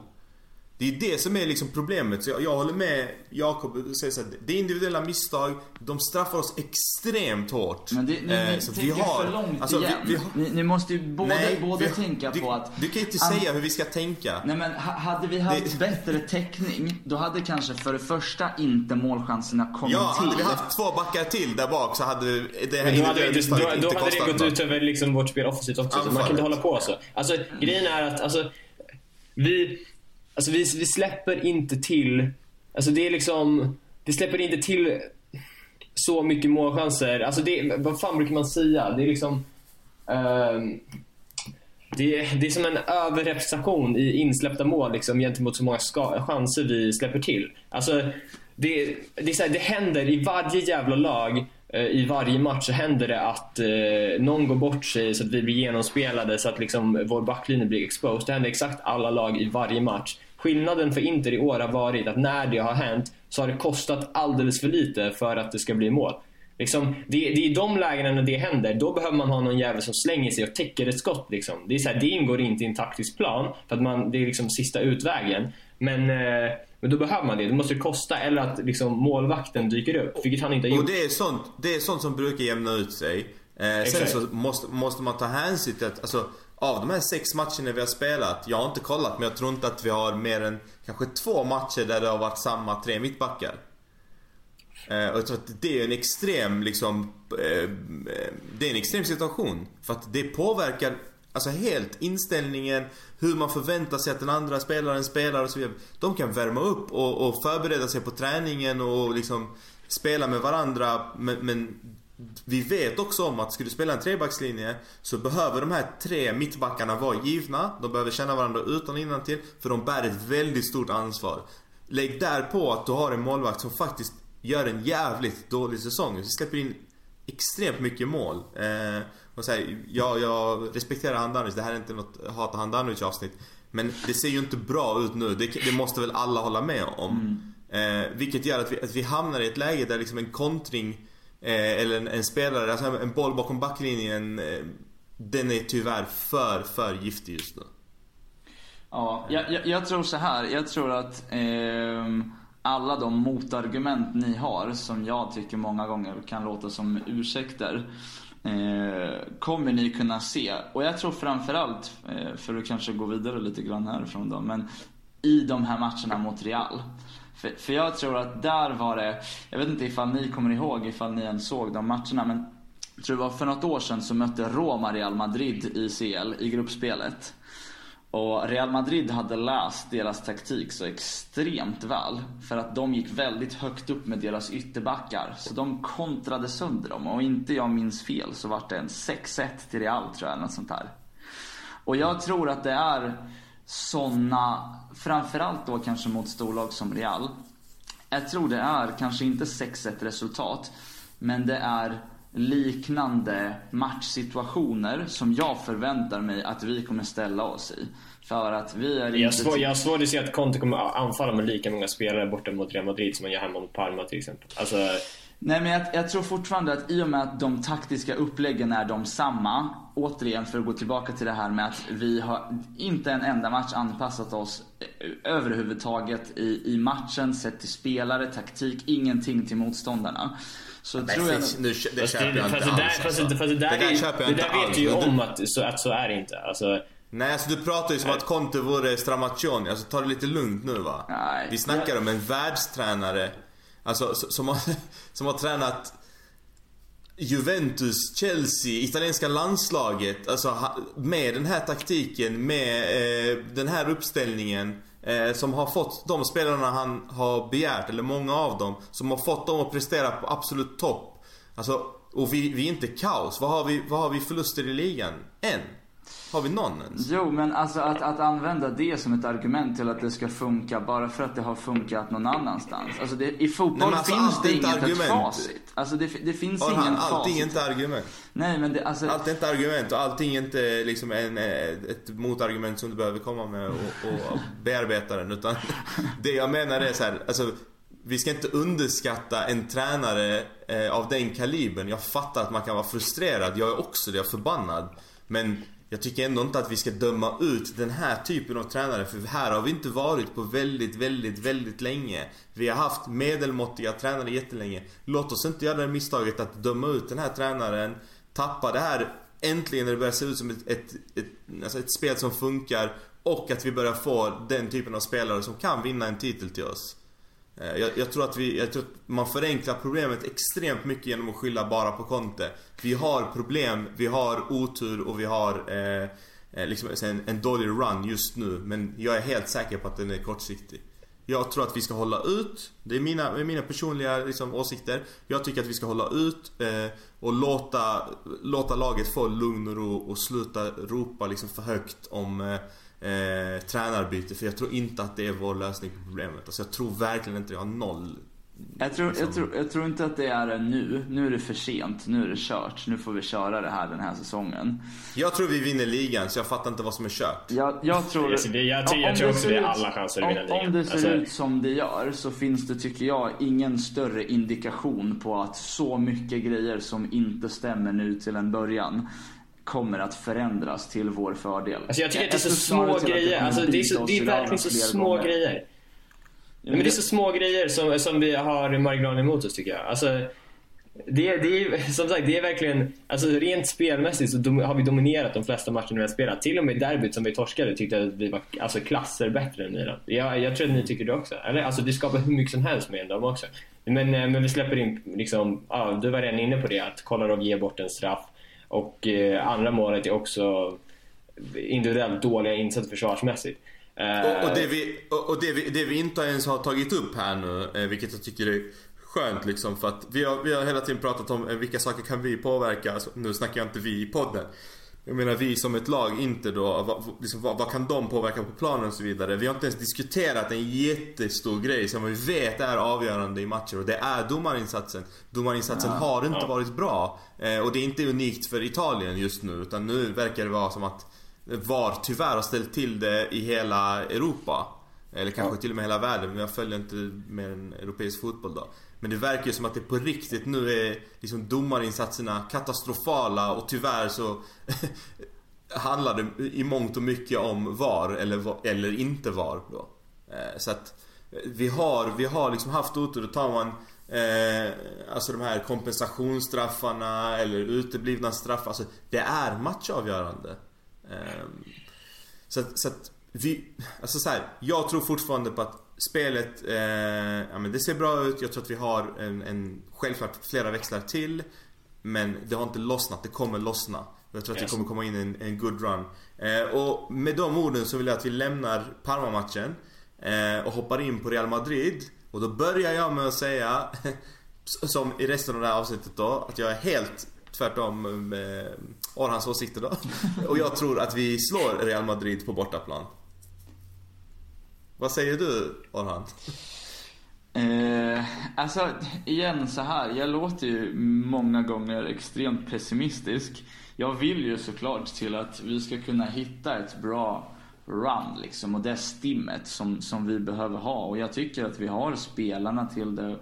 Det är det som är liksom problemet. Så jag, jag håller med Jakob och säger så här, det är individuella misstag, de straffar oss extremt hårt. Men det, ni, Eh, ni så att tänker för långt alltså, vi- igen. vi har- ni, ni måste ju både, både vi- tänka du, på att... Du kan ju inte An- säga hur vi ska tänka. Nej men ha- hade vi haft Det- bättre täckning, då hade kanske för det första inte målchanserna kommit Ja, till. hade vi haft två backar till där bak så hade det här Men då hade, det, individuella då, misstaget då inte hade det kostat gått ut över liksom vårt spel offensivt också. så man kan inte hålla på så. Alltså, grejen är att alltså, vi, alltså, vi, vi släpper inte till... Alltså det är liksom... Vi släpper inte till så mycket målchanser. Alltså det, vad fan brukar man säga? Det är liksom... ehm, det, är- det är som en överrepresentation i insläppta mål liksom, gentemot så många ska, chanser vi släpper till. Alltså, det, det, är så här, det händer i varje jävla lag, eh, i varje match så händer det att eh, någon går bort sig så att vi blir genomspelade så att liksom, vår backlinje blir exposed. Det händer exakt alla lag i varje match. Skillnaden för Inter i år har varit att när det har hänt så har det kostat alldeles för lite för att det ska bli mål. Liksom, det, det är i de lägena när det händer, då behöver man ha någon jävel som slänger sig och täcker ett skott. Liksom. Det, är så här, det ingår inte i en taktisk plan, för att man, det är liksom sista utvägen. Men, eh, men då behöver man det. Det måste kosta eller att liksom, målvakten dyker upp, vilket han inte har Och gjort. det är sånt, det är sånt som brukar jämna ut sig. Eh, sen så måste, måste man ta hänsyn till att, alltså, av de här sex matcherna vi har spelat, jag har inte kollat men jag tror inte att vi har mer än kanske två matcher där det har varit samma tre mittbackar. Eh, och jag tror att det är en extrem liksom, eh, det är en extrem situation. För att det påverkar alltså helt inställningen, hur man förväntar sig att den andra spelaren spelar och så vidare. De kan värma upp och, och förbereda sig på träningen och liksom spela med varandra men, men vi vet också om att skulle du spela en trebackslinje så behöver de här tre mittbackarna vara givna. De behöver känna varandra utan och innantill för de bär ett väldigt stort ansvar. Lägg där på att du har en målvakt som faktiskt gör en jävligt dålig säsong. Vi släpper in extremt mycket mål. Eh, och så här, jag, jag respekterar Handanovic, det här är inte något hata Handanovic avsnitt. Men det ser ju inte bra ut nu, det, det måste väl alla hålla med om. Eh, vilket gör att vi, att vi hamnar i ett läge där liksom en kontring eh, eller en, en spelare, alltså en, boll bakom backlinjen, eh, den är tyvärr för, för giftig just nu. Ja, jag, jag, jag tror så här. Jag tror att eh, alla de motargument ni har, som jag tycker många gånger kan låta som ursäkter, eh, kommer ni kunna se. Och jag tror framförallt, eh, för att kanske gå vidare lite grann härifrån då, men i de här matcherna mot Real. För, för jag tror att där var det, jag vet inte ifall ni kommer ihåg, ifall ni ens såg de matcherna, men jag tror det var för något år sedan så mötte Roma Real Madrid i CL, i gruppspelet. Och Real Madrid hade läst deras taktik så extremt väl. För att de gick väldigt högt upp med deras ytterbackar. Så de kontrade sönder dem. Och inte jag minns fel så var det en 6-1 till Real tror jag, eller något sånt där. Och jag tror att det är såna, framförallt då kanske mot storlag som Real. Jag tror det är kanske inte 6-1 resultat. Men det är liknande matchsituationer som jag förväntar mig att vi kommer ställa oss i. För att vi är jag inte... Svår, jag har svårt att se att Conte kommer anfalla med lika många spelare borta mot Real Madrid som man gör hemma mot Parma till exempel. Alltså, Nej men jag, jag, tror fortfarande att i och med att de taktiska uppläggen är de samma, återigen för att gå tillbaka till det här med att vi har inte en enda match anpassat oss överhuvudtaget i, i matchen, sett till spelare, taktik, ingenting till motståndarna. Så Men tror jag... nu, det fast köper det, jag inte där, alls. fast alltså. det, fast det där, det där är, det inte där vet alls. du ju om att så, att så är det inte. Alltså, Nej, alltså du pratar ju som att Conte vore Stramaccioni. Alltså ta det lite lugnt nu va. Nej. Vi snackar om en världstränare. Alltså som har, <laughs> som har tränat Juventus, Chelsea, italienska landslaget. Alltså med den här taktiken, med eh, den här uppställningen. Eh, som har fått de spelarna han har begärt, eller många av dem. Som har fått dem att prestera på absolut topp. Alltså, och vi, vi är inte kaos. Vad har vi, vad har vi förluster i ligan? En? Har vi någon ens? Jo, men alltså att, att använda det som ett argument till att det ska funka bara för att det har funkat någon annanstans. Alltså det, i fotboll Nej, alltså, finns allt det inget ett argument. facit. Alltså det, det finns ingen Orhan, facit. allting är inte argument. Nej, men det, alltså... Allt är inte argument och allting är inte liksom en, eh, ett motargument som du behöver komma med och, och bearbeta den. Utan <laughs> det jag menar är så här, alltså vi ska inte underskatta en tränare eh, av den kalibern. Jag fattar att man kan vara frustrerad. Jag är också det, jag är förbannad. Men jag tycker ändå inte att vi ska döma ut den här typen av tränare. För här har vi inte varit på väldigt, väldigt, väldigt länge. Vi har haft medelmåttiga tränare jättelänge. Låt oss inte göra det misstaget att döma ut den här tränaren. Tappa det här äntligen när det börjar se ut som ett, ett, ett, alltså ett spel som funkar. Och att vi börjar få den typen av spelare som kan vinna en titel till oss. Eh, jag, jag, tror att vi, jag tror att man förenklar problemet extremt mycket genom att skylla bara på Conte. Vi har problem, vi har otur och vi har eh, eh liksom en, en dålig run just nu. Men jag är helt säker på att den är kortsiktig. Jag tror att vi ska hålla ut. Det är mina, mina personliga liksom, åsikter. Jag tycker att vi ska hålla ut eh, och låta, låta laget få lugn och ro och sluta ropa liksom, för högt om eh, eh, tränarbyte. För jag tror inte att det är vår lösning på problemet. Alltså, jag tror verkligen inte. Jag har noll. Jag tror, liksom- jag, tror, jag tror inte att det är nu. Nu är det för sent. Nu är det kört. Nu får vi köra det här den här säsongen. Jag tror vi vinner ligan så jag fattar inte vad som är kört. Jag, jag tror... Det- jag om- jag om tror det också ser det är ut- alla chanser att vinna ligan. Om det ser Alltså- ut som det gör så finns det, tycker jag, ingen större indikation på att så mycket grejer som inte stämmer nu till en början kommer att förändras till vår fördel. Alltså jag tycker att det är så små grejer. Alltså det är, så, det är verkligen så små gånger. grejer. Men det är så små grejer som, som vi har marginalen emot oss tycker jag. Alltså, det, det är som sagt, det är verkligen, alltså rent spelmässigt så har vi dominerat de flesta matcherna vi har spelat. Till och med derbyt som vi torskade tyckte jag att vi var alltså, klasser bättre än Milan. Jag, jag tror att ni tycker det också. Eller, alltså det skapar hur mycket som helst med dem också. Men, eh, men vi släpper in, liksom, ja, du var redan inne på det, att Kolarov ger bort en straff. Och eh, andra målet är också individuellt dåliga insatser försvarsmässigt. Eh, Och, och, det, vi, och och det, vi, det vi inte ens har tagit upp här nu, eh, vilket jag tycker är skönt liksom för att vi har, vi har hela tiden pratat om eh, vilka saker kan vi påverka. Alltså, nu snackar jag inte vi i podden. Jag menar vi som ett lag inte då, vad, liksom, vad, vad kan de påverka på planen och så vidare. Vi har inte ens diskuterat en jättestor grej som vi vet är avgörande i matcher och det är domarinsatsen. Domarinsatsen Ja, har inte ja. varit bra. Eh, och det är inte unikt för Italien just nu utan nu verkar det vara som att VAR tyvärr har ställt till det i hela Europa. Eller kanske till och med hela världen, men jag följer inte mer än europeisk fotboll då. Men det verkar ju som att det på riktigt nu är liksom domarinsatserna katastrofala och tyvärr så <laughs> handlar det i mångt och mycket om VAR eller, eller inte VAR då. Eh, så att eh, vi har, vi har liksom haft otur. Då tar man eh, alltså de här kompensationsstraffarna eller uteblivna straffar. Alltså det är matchavgörande. Eh, så att, så att vi, alltså så här, jag tror fortfarande på att spelet, eh, ja men det ser bra ut. Jag tror att vi har en, en självklart flera växlar till. Men det har inte lossnat, det kommer lossna. Jag tror att Yes. det kommer komma in en, en good run. Eh, och med de orden så vill jag att vi lämnar Parma-matchen. Eh, och hoppar in på Real Madrid. Och då börjar jag med att säga, <laughs> som i resten av det här avsnittet då, att jag är helt tvärtom med Orhans åsikter då. <laughs> Och jag tror att vi slår Real Madrid på bortaplan. Vad säger du Orhan? Eh, alltså, igen så här. Jag låter ju många gånger extremt pessimistisk. Jag vill ju såklart till att vi ska kunna hitta ett bra run liksom och det stimmet som, som vi behöver ha. Och jag tycker att vi har spelarna till det.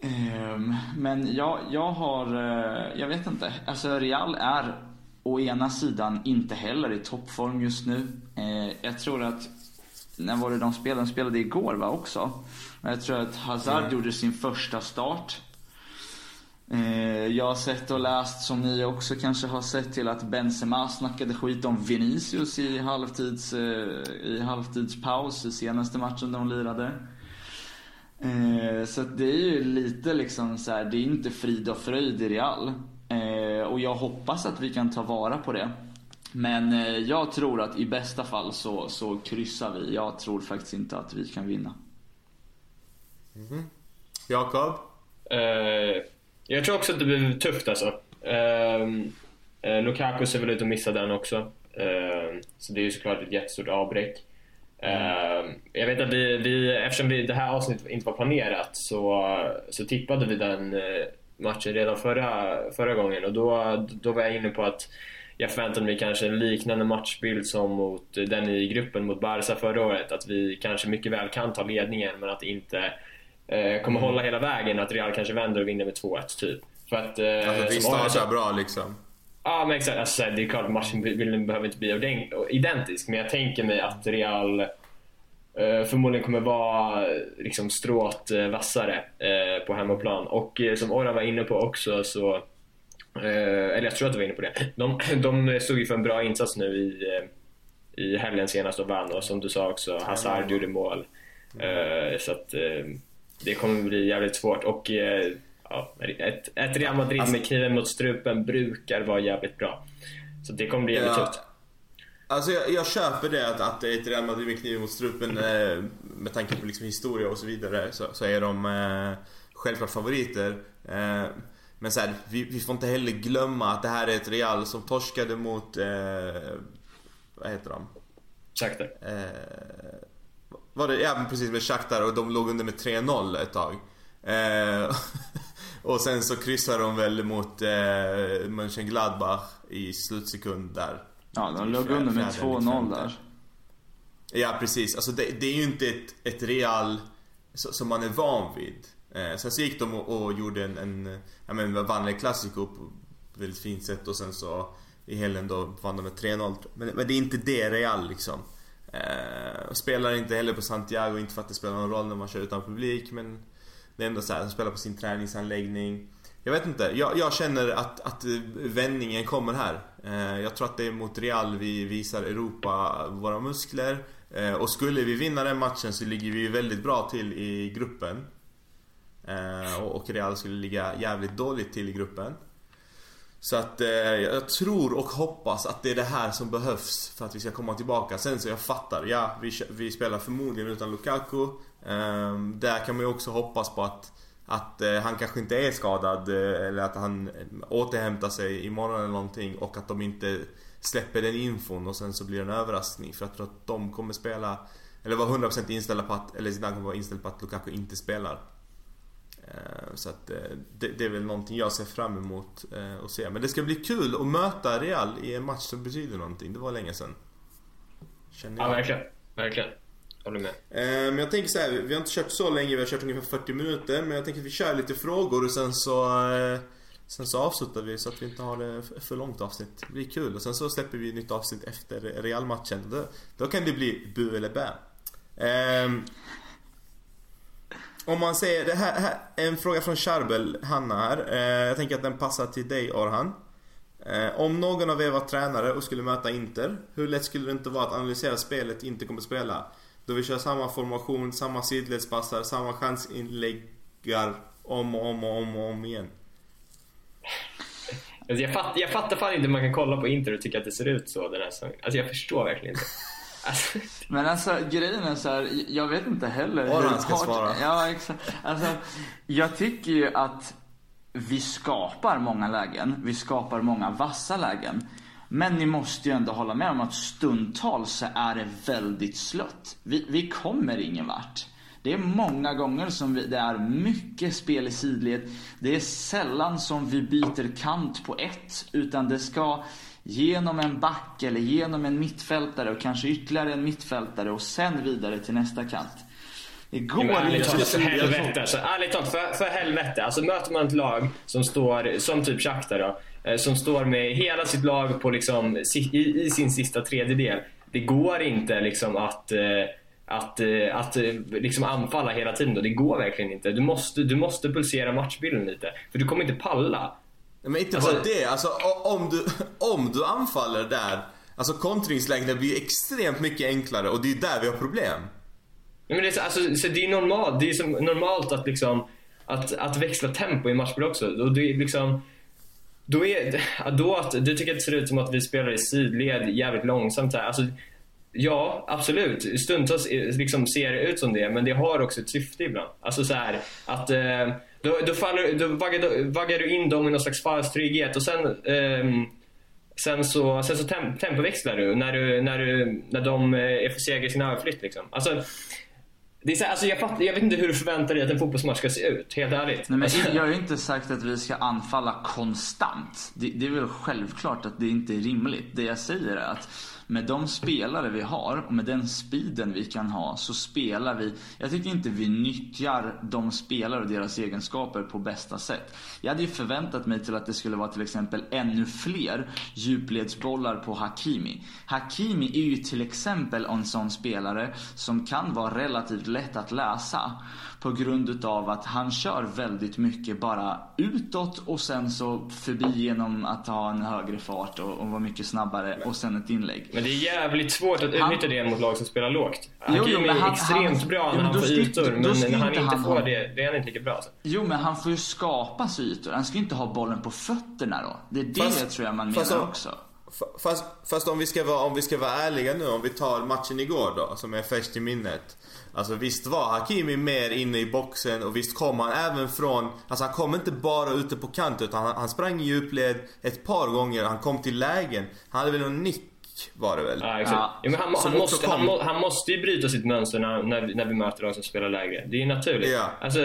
Eh, men jag, jag har, eh, jag vet inte. Alltså Real är å ena sidan inte heller i toppform just nu. Eh, jag tror att, när var det de spelade? De spelade igår va också? Jag tror att Hazard mm. gjorde sin första start. Eh, jag har sett och läst, som ni också kanske har sett, till att Benzema snackade skit om Vinicius i, halvtids, eh, i halvtidspaus i senaste matchen de lirade. Eh, så det är ju lite liksom så här, det är inte frid och fröjd i Real. Och jag hoppas att vi kan ta vara på det. Men jag tror att i bästa fall så, så kryssar vi. Jag tror faktiskt inte att vi kan vinna. Mm. Jakob? Uh, jag tror också att det blir tufft alltså. Uh, uh, Lukaku ser väl ut att missa den också. Uh, så det är ju såklart ett jättestort avbräck. Mm. Jag vet att vi, vi eftersom vi, det här avsnittet inte var planerat så, så tippade vi den matchen redan förra, förra gången och då, då var jag inne på att jag förväntade mig kanske en liknande matchbild som mot den i gruppen mot Barca förra året. Att vi kanske mycket väl kan ta ledningen men att det inte eh, kommer hålla hela vägen. Att Real kanske vänder och vinner med 2-1 typ. För att, eh, alltså vi startar bra liksom. Ja men exakt, alltså, det är klart matchen behöver inte bli identisk men jag tänker mig att Real eh, förmodligen kommer vara liksom, strået eh, vassare eh, på hemmaplan. Och eh, som Orhan var inne på också så eller jag tror att du var inne på det. De, de stod ju för en bra insats nu i, i helgen senast och vann och som du sa också, Hazard gjorde mål. Mm. Så att det kommer bli jävligt svårt och eh, ja, ett, ett Real Madrid alltså, med kniven mot strupen brukar vara jävligt bra. Så det kommer bli jävligt ja, tufft. Alltså jag, jag, köper det att, att ett Real Madrid med kniven mot strupen eh, med tanke på liksom historia och så vidare så, så är de eh, självklart favoriter. Eh, men så här, vi, vi, får inte heller glömma att det här är ett Real som torskade mot, eh, vad heter de? Shakhtar. Eh, var det, ja precis med Shakhtar och de låg under med 3-0 ett tag. Eh, <laughs> och sen så kryssade de väl mot eh, Mönchengladbach i slutsekund där. Ja, de låg under med 2-0 där. Ja precis, alltså det, det, är ju inte ett, ett Real som man är van vid. Eh, sen så gick de och, och gjorde en, en ja men vann en klassiker på ett väldigt fint sätt och sen så i helgen då vann de med 3-0. Men, men det är inte det Real liksom. Eh, spelar inte heller på Santiago, inte för att det spelar någon roll när man kör utan publik men det är ändå så här, de spelar på sin träningsanläggning. Jag vet inte, jag, jag känner att, att vändningen kommer här. Eh, jag tror att det är mot Real vi visar Europa våra muskler. Eh, och skulle vi vinna den matchen så ligger vi väldigt bra till i gruppen. Eh, och Real skulle ligga jävligt dåligt till i gruppen. Så att eh, jag tror och hoppas att det är det här som behövs för att vi ska komma tillbaka. Sen så jag fattar, ja vi, vi spelar förmodligen utan Lukaku. Eh, där kan man ju också hoppas på att, att eh, han kanske inte är skadad eh, eller att han eh, återhämtar sig imorgon eller någonting och att de inte släpper den infon och sen så blir det en överraskning. För jag tror att de kommer spela, eller vara 100% inställda på att, eller Zidane kommer vara inställd på att Lukaku inte spelar. Eh, så att eh, det, det, är väl någonting jag ser fram emot eh, att se. Men det ska bli kul att möta Real i en match som betyder någonting. Det var länge sedan. Känner jag. Ja, verkligen. Verkligen. Håller med. Men jag tänker så här, vi har inte kört så länge, vi har kört ungefär 40 minuter. Men jag tänker att vi kör lite frågor och sen så Sen så avslutar vi så att vi inte har det för långt avsnitt. Det blir kul och sen så släpper vi ett nytt avsnitt efter Real-matchen. Då, då kan det bli bu eller bä. Om man säger, det här, här en fråga från Charbel, Hanna här. Eh, jag tänker att den passar till dig Orhan. Eh, om någon av er var tränare och skulle möta Inter, hur lätt skulle det inte vara att analysera spelet Inter kommer spela? Då vi kör samma formation, samma sidledspassar, samma chansinläggar om och om och om och om igen. Alltså jag, fatt, jag fattar fan inte hur man kan kolla på Inter och tycka att det ser ut så den här säsongen. Alltså jag förstår verkligen inte. <laughs> Men alltså grejen är så här, jag vet inte heller Vad han ska svara. Ja, exakt. Alltså, jag tycker ju att vi skapar många lägen. Vi skapar många vassa lägen. Men ni måste ju ändå hålla med om att stundtals så är det väldigt slött. Vi, vi kommer ingen vart. Det är många gånger som vi, det är mycket spel i sidled. Det är sällan som vi byter kant på ett, utan det ska genom en back eller genom en mittfältare och kanske ytterligare en mittfältare och sen vidare till nästa kant. Det går Men ärligt inte. talat, för helvete. Alltså, ärligt talat, för, för helvete. Alltså, möter man ett lag som står, som typ Shakhtar då, eh, som står med hela sitt lag på liksom, i, i sin sista tredjedel. Det går inte liksom att, eh, att, eh, att liksom anfalla hela tiden. Då. Det går verkligen inte. Du måste, du måste pulsera matchbilden lite. För du kommer inte palla. Men inte Alltså- bara det, alltså om du, <laughs> om du anfaller där Alltså kontringslängden blir ju extremt mycket enklare och det är där vi har problem. Men det, är, så- alltså, så det är normalt, det är som normalt att, liksom, att, att växla tempo i matchspel också. Och det är liksom, då är, <laughs> då att, du tycker att det ser ut som att vi spelar i sidled jävligt långsamt här. Alltså, ja, absolut. Stundtals är- liksom ser det ut som det, men det har också ett syfte ibland. Alltså så här, att eh, då, då, faller, då, vaggar, då vaggar du in dem i någon slags falsk trygghet och sen ehm, Sen så, sen så tem, tempoväxlar du när, du, när, du, när de eh, är för sega i sin överflytt. Liksom. Alltså, det är så här, alltså jag, fattar, jag vet inte hur du förväntar dig att en fotbollsmatch ska se ut, helt ärligt. Nej, men Alltså, jag har ju inte sagt att vi ska anfalla konstant. Det, det är väl självklart att det inte är rimligt. Det jag säger är att med de spelare vi har och med den speeden vi kan ha så spelar vi. Jag tycker inte vi nyttjar de spelare och deras egenskaper på bästa sätt. Jag hade ju förväntat mig till att det skulle vara till exempel ännu fler djupledsbollar på Hakimi. Hakimi är ju till exempel en sån spelare som kan vara relativt lätt att läsa på grund utav att han kör väldigt mycket bara utåt och sen så förbi genom att ha en högre fart och, och vara mycket snabbare och sen ett inlägg. Men det är jävligt svårt att Han- utnyttja det mot lag som spelar lågt. Jo, jo, Hakimi men han- är extremt han- bra jo, när men han får ytor, men när han inte han får ha- det, det är han inte lika bra. Alltså. Jo men han får ju skapa sig ytor. Han ska ju inte ha bollen på fötterna då. Det är det Fast- tror jag man fast menar om- också. Fast, fast om, vi ska vara, om vi ska vara ärliga nu, om vi tar matchen igår då, som är färskt i minnet. Alltså visst var Hakimi mer inne i boxen och visst kom han även från, alltså han kom inte bara ute på kant utan han, han sprang i djupled ett par gånger, han kom till lägen. Han hade väl någon nick var det väl? Ja, exakt. Ja. Ja, men han, han, måste, han, han måste ju bryta sitt mönster när, när, vi, när vi möter lag som spelar lägre. Det är ju naturligt. Ja. Alltså,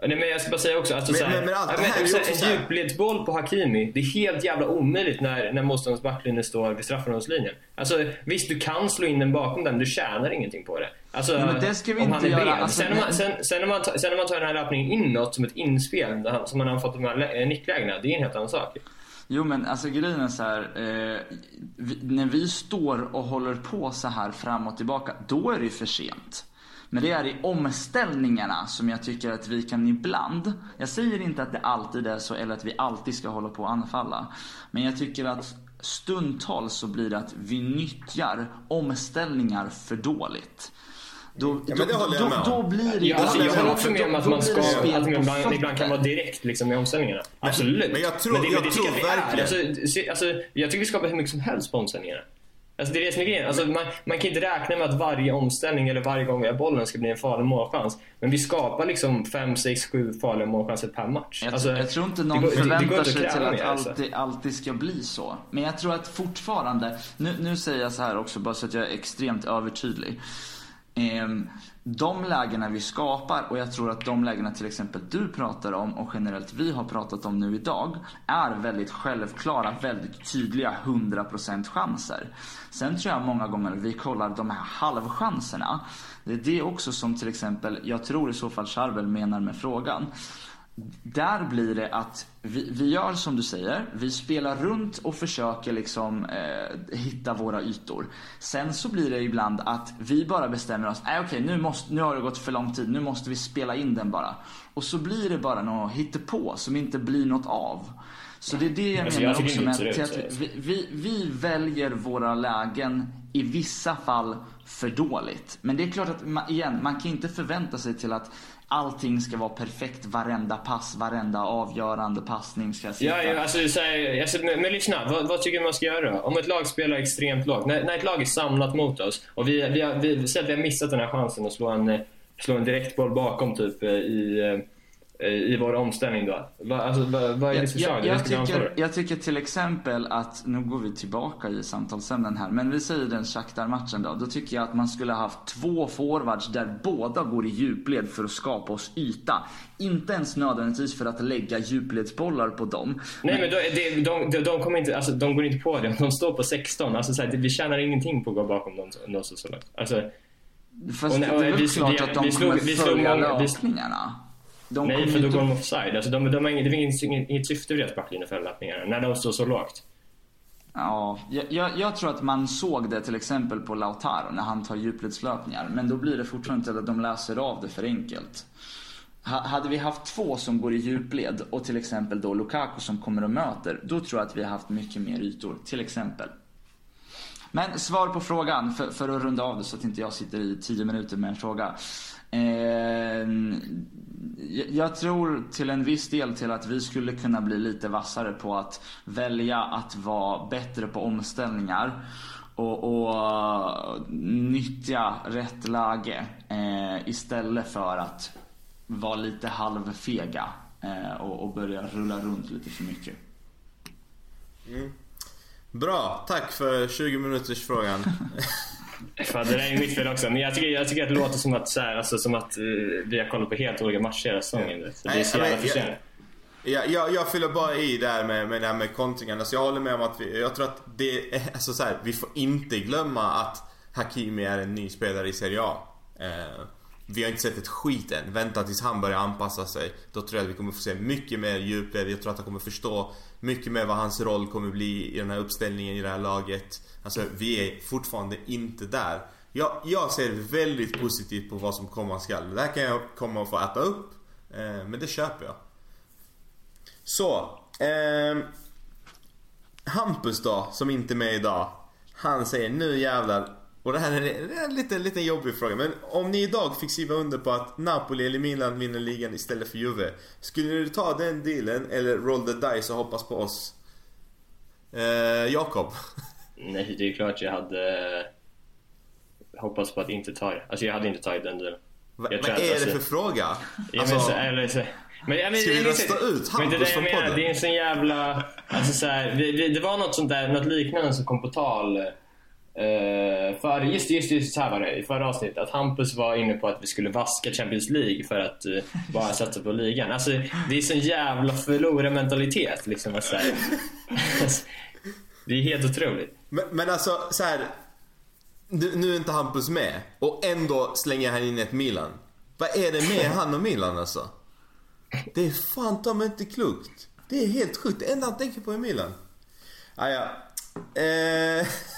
nej, men jag ska bara säga också, alltså, Men- så här, men- men allt det här är ju så också så en djupledsboll på Hakimi, det är helt jävla omöjligt när, när motståndarens backlinje står vid straffområdeslinjen. Alltså, visst, du kan slå in den bakom den, men du tjänar ingenting på det. Alltså, Men det ska vi om inte göra, alltså, sen, när man, men- sen, sen, när man, tar- sen när man tar den här löpningen inåt som ett inspel, där han- som man har fått de här lä- nicklägena, det är en helt annan sak. Jo men alltså grejen är så här, eh, vi, när vi står och håller på så här fram och tillbaka, då är det ju för sent. Men det är i omställningarna som jag tycker att vi kan ibland, jag säger inte att det alltid är så eller att vi alltid ska hålla på och anfalla. Men jag tycker att stundtals så blir det att vi nyttjar omställningar för dåligt. Då, Ja, men det då, håller jag då, med om. då blir det Ja, alltså, jag håller också med om att man ska, att man ibland, ibland kan vara direkt liksom, i omställningarna. Absolut. men jag tror- det, jag det tror tycker jag att vi är. verkligen- Alltså, alltså, jag tycker vi skapar hur mycket som helst på omställningarna. Alltså, det är det som är grejen. Alltså, man, man kan inte räkna med att varje omställning eller varje gång vi har bollen ska bli en farlig målchans. Men vi skapar liksom 5, 6, 7 farliga målchanser per match. Jag, Alltså, jag tror inte någon går- förväntar sig till att alltså. alltid, alltid ska bli så. Men jag tror att fortfarande, nu, nu säger jag så här också bara så att jag är extremt övertydlig. Ehm, de lägena vi skapar och jag tror att de lägena till exempel du pratar om och generellt vi har pratat om nu idag är väldigt självklara, väldigt tydliga 100% chanser. Sen tror jag många gånger vi kollar de här halvchanserna. Det är det också som till exempel, jag tror i så fall Charbel menar med frågan. Där blir det att vi, vi gör som du säger, vi spelar runt och försöker liksom eh, hitta våra ytor. Sen så blir det ibland att vi bara bestämmer oss, nej okej nu, måste, nu har det gått för lång tid, nu måste vi spela in den bara. Och så blir det bara något hittepå som inte blir något av. Så det är det jag menar också med att vi, vi, vi väljer våra lägen i vissa fall för dåligt. Men det är klart att, man, igen, man kan inte förvänta sig till att allting ska vara perfekt varenda pass, varenda avgörande passning ska sitta. Ja, ja, alltså, så här, alltså, men, men lyssna, vad, vad tycker du man ska göra då? Om ett lag spelar extremt lågt, när, när ett lag är samlat mot oss och vi, vi, har, vi, vi, att vi har missat den här chansen att slå en, eh, slå en direktboll bakom typ eh, i, eh, i vår omställning då? Va, alltså, va, vad är ditt förslag? Jag, jag, Det tycker, jag tycker till exempel att, nu går vi tillbaka i samtalsämnen här, men vi säger den Shakhtar-matchen då. Då tycker jag att man skulle ha haft två forwards där båda går i djupled för att skapa oss yta. Inte ens nödvändigtvis för att lägga djupledsbollar på dem. Nej men det, de, de, de, kommer inte, alltså, de går inte på det. De står på 16. Alltså, så här, det, vi tjänar ingenting på att gå bakom dem, de står så långt. Alltså, Fast och- det och är väl vi- klart vi- att de vi slog- kommer vi slog följa löpningarna. De nej, för då går de offside. Alltså, de, de har ingen, det finns inget, inget syfte med deras backlinjeförolämpningar när de står så lågt. Ja, jag, jag, tror att man såg det till exempel på Lautaro när han tar djupledslöpningar. Men då blir det fortfarande inte att de läser av det för enkelt. Ha, hade vi haft två som går i djupled och till exempel då Lukaku som kommer och möter. Då tror jag att vi har haft mycket mer ytor, till exempel. Men svar på frågan, för, för att runda av det så att inte jag sitter i tio minuter med en fråga. Eh, jag- tror till en viss del till att vi skulle kunna bli lite vassare på att välja att vara bättre på omställningar och, och nyttja rätt läge eh, istället för att vara lite halvfega eh, och, och börja rulla runt lite för mycket. Bra, tack för 20 minuters frågan. <laughs> Fan, det där är mitt fel också. Men jag tycker, jag tycker att det låter som att, så här, alltså, som att eh, vi har kollat på helt olika matcher hela säsongen. Det är så jävla jag- frustrerande. Jag, jag, jag fyller bara i där med, med det här med kontringarna. Så jag håller med om att vi, jag tror att det är, <laughs> alltså så här, vi får inte glömma att Hakimi är en ny spelare i Serie A. Eh, vi har inte sett ett skit än. Vänta tills han börjar anpassa sig. Då tror jag att vi kommer få se mycket mer djupled. Jag tror att han kommer förstå mycket mer vad hans roll kommer bli i den här uppställningen i det här laget. Alltså vi är fortfarande inte där. Jag, jag ser väldigt positivt på vad som komma skall. Det här kan jag komma och få äta upp. Eh, men det köper jag. Så. Eh, Hampus då, som inte är med idag. Han säger nu jävlar. Och det här är det en liten, liten jobbig fråga. Men om ni idag fick skriva under på att Napoli eller Milan vinner ligan istället för Juve. Skulle du ta den dealen eller roll the dice och hoppas på oss? Eh, Jakob. <laughs> Nej, det är klart jag hade eh, hoppats på att inte ta det. Alltså jag hade inte tagit den dealen. Vad är det alltså- för fråga? Ja, Alltså, men så, så, men, ja, men, Ska vi det är rösta ut men det Hampus det jag från podden? Det är en sån jävla... Alltså så här, det, det, det var något sånt där, något liknande som kom på tal eh, Eh, för, just, just, just så här var det i förra avsnittet. Att Hampus var inne på att vi skulle vaska Champions League för att eh, bara satsa på ligan. Alltså det är sån jävla förlorarmentalitet liksom. Att, så här, det är helt otroligt. Men, men alltså så här. Nu, nu är inte Hampus med och ändå slänger han in ett Milan. Vad är det med han och Milan alltså? Det är fan ta mig inte klokt. Det är helt sjukt. Det enda han tänker på är Milan. Ah, ja. eh, <laughs>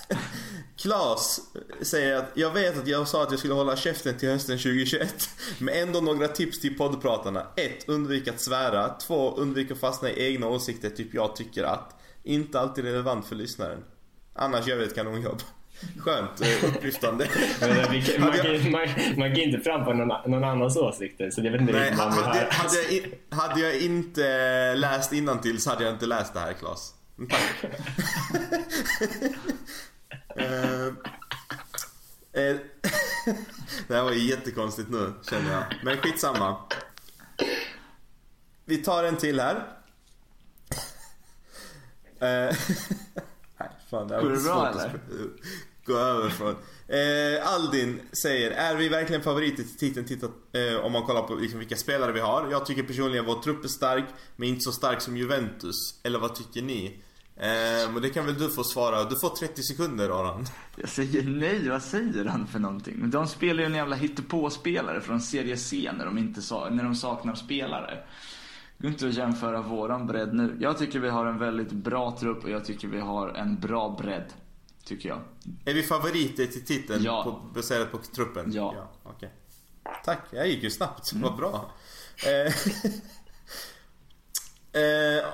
Klas säger att jag vet att jag sa att jag skulle hålla käften till hösten 2021. Men ändå några tips till poddpratarna. 1. Undvik att svära. 2. Undvik att fastna i egna åsikter typ jag tycker att. Inte alltid relevant för lyssnaren. Annars gör vi ett kanonjobb. Skönt, eh, upplyftande. <laughs> Eh, man, kan, man, man kan inte framföra någon, någon annans åsikter. Så jag vet inte Nej, man hade, hade, jag, in- hade jag inte läst innantill så hade jag inte läst det här Klas. Men Tack. <laughs> Eh, eh, <laughs> det här var ju jättekonstigt nu känner jag. Men skitsamma. Vi tar en till här. Eh, <laughs> Nej, fan, det här Går det bra, eller? gå över från. Eh, Aldin säger, är vi verkligen favoriter till titeln tittat, eh, om man kollar på liksom vilka spelare vi har? Jag tycker personligen vår trupp är stark, men inte så stark som Juventus. Eller vad tycker ni? Eh, men det kan väl du få svara. Du får 30 sekunder Aron. Jag säger nej, vad säger han för någonting? De spelar ju en jävla hittepå-spelare från Serie C när de, inte sa, när de saknar spelare. Det går inte att jämföra våran bredd nu. Jag tycker vi har en väldigt bra trupp och jag tycker vi har en bra bredd. Tycker jag. Är vi favoriter till titeln Ja. på, baserat på truppen? Ja. Mm. okej. Tack, jag gick ju snabbt. Vad bra. Eh, <laughs> eh,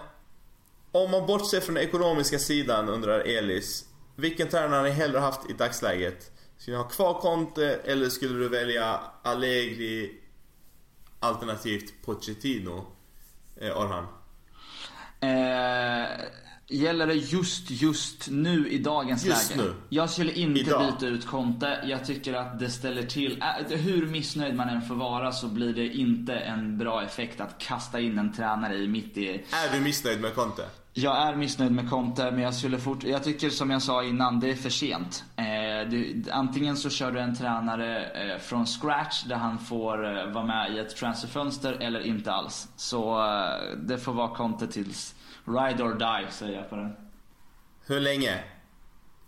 om man bortser från den ekonomiska sidan undrar Elis. Vilken tränare har ni hellre haft i dagsläget? Skulle ni ha kvar Conte eller skulle du välja Allegri alternativt Pochettino? Eh, Orhan. Eh, Gäller det just, just nu i dagens Just läge? nu. Jag skulle inte Idag. byta ut Conte. Jag tycker att det ställer till, äh, hur missnöjd man än får vara så blir det inte en bra effekt att kasta in en tränare i mitt i Är du missnöjd med Conte? Jag är missnöjd med Conte men jag skulle fort... Jag tycker som jag sa innan, det är för sent. Eh, du, antingen så kör du en tränare eh, från scratch där han får eh, vara med i ett transferfönster eller inte alls. Så eh, det får vara Conte tills ride or die säger jag på den. Hur länge?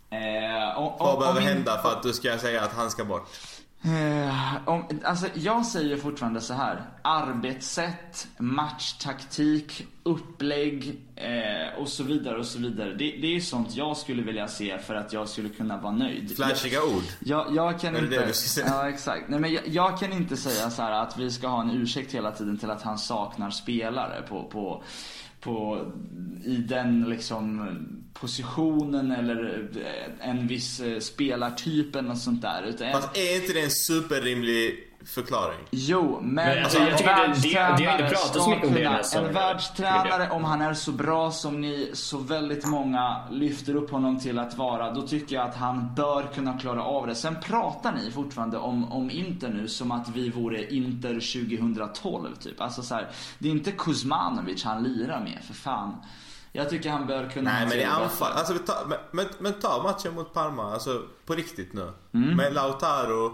Eh, Vad behöver hända för att du ska säga att han ska bort? Eh, om, alltså jag säger fortfarande så här. Arbetssätt, matchtaktik, upplägg eh, och så vidare och så vidare. Det, det är sånt jag skulle vilja se för att jag skulle kunna vara nöjd. Flashiga ord? Jag, jag kan Är inte... det du ska säga? Ja, exakt. Nej, men jag, jag kan inte säga så här att vi ska ha en ursäkt hela tiden till att han saknar spelare på, på, på, i den liksom positionen eller eh, en viss eh, spelartyp eller något sånt där. Utan, Fast är inte det en superrimlig förklaring? Jo, men, Men, alltså, en jag tycker det- det- det har inte pratats så mycket om det kunna- säsongen. En världstränare, om han är så bra som ni så väldigt många lyfter upp honom till att vara, då tycker jag att han bör kunna klara av det. Sen pratar ni fortfarande om, om Inter nu som att vi vore Inter 2012 typ. Alltså så här, det är inte Kuzmanovic han lirar med, för fan. Jag tycker han bör kunna Nej men i anfall, alltså vi tar, men, men, men ta matchen mot Parma, alltså på riktigt nu. Mm. Med Lautaro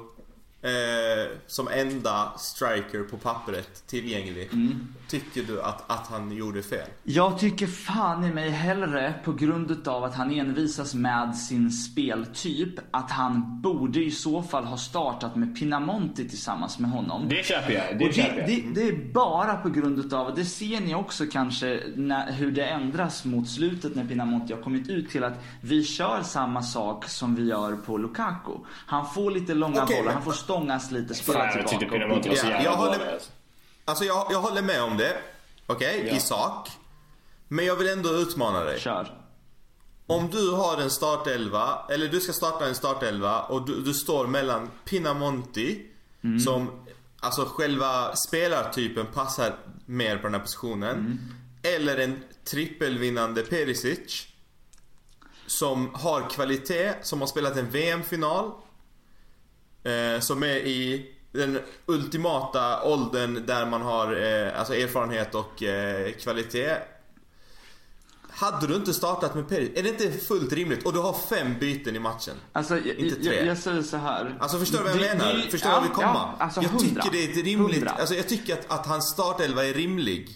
eh, som enda striker på pappret tillgänglig. Mm. Tycker du att, att han gjorde fel? Jag tycker fan i mig hellre på grund utav att han envisas med sin speltyp att han borde i så fall ha startat med Pinamonti tillsammans med honom. Det köper jag. Det köper det, jag. det, det är bara på grund utav, det ser ni också kanske när, hur det ändras mot slutet när Pinamonti har kommit ut till att vi kör samma sak som vi gör på Lukaku. Han får lite långa Okej, bollar, han får stångas lite, spela jag tyckte tillbaka. Pinamonti var så Ja, jävla jag håller- dålig. alltså. Alltså jag, jag håller med om det. Okej, Ja. i sak. Men jag vill ändå utmana dig. Kör. Om du har en startelva, eller du ska starta en startelva och du, du står mellan Pinamonti som Alltså själva spelartypen passar mer på den här positionen. Eller en trippelvinnande Perisic. Som har kvalitet, som har spelat en VM-final. Eh, som är i den ultimata åldern där man har eh, alltså erfarenhet och eh, kvalitet. Hade du inte startat med Perisic, är det inte fullt rimligt? Och du har fem byten i matchen. Alltså, jag, Inte tre. jag, jag säger så här. Alltså förstår du vad jag Det- menar? det- förstår du ja, vad vi kommer? Ja, alltså jag 100, tycker det är ett rimligt, 100. alltså jag tycker att, att hans startelva är rimlig.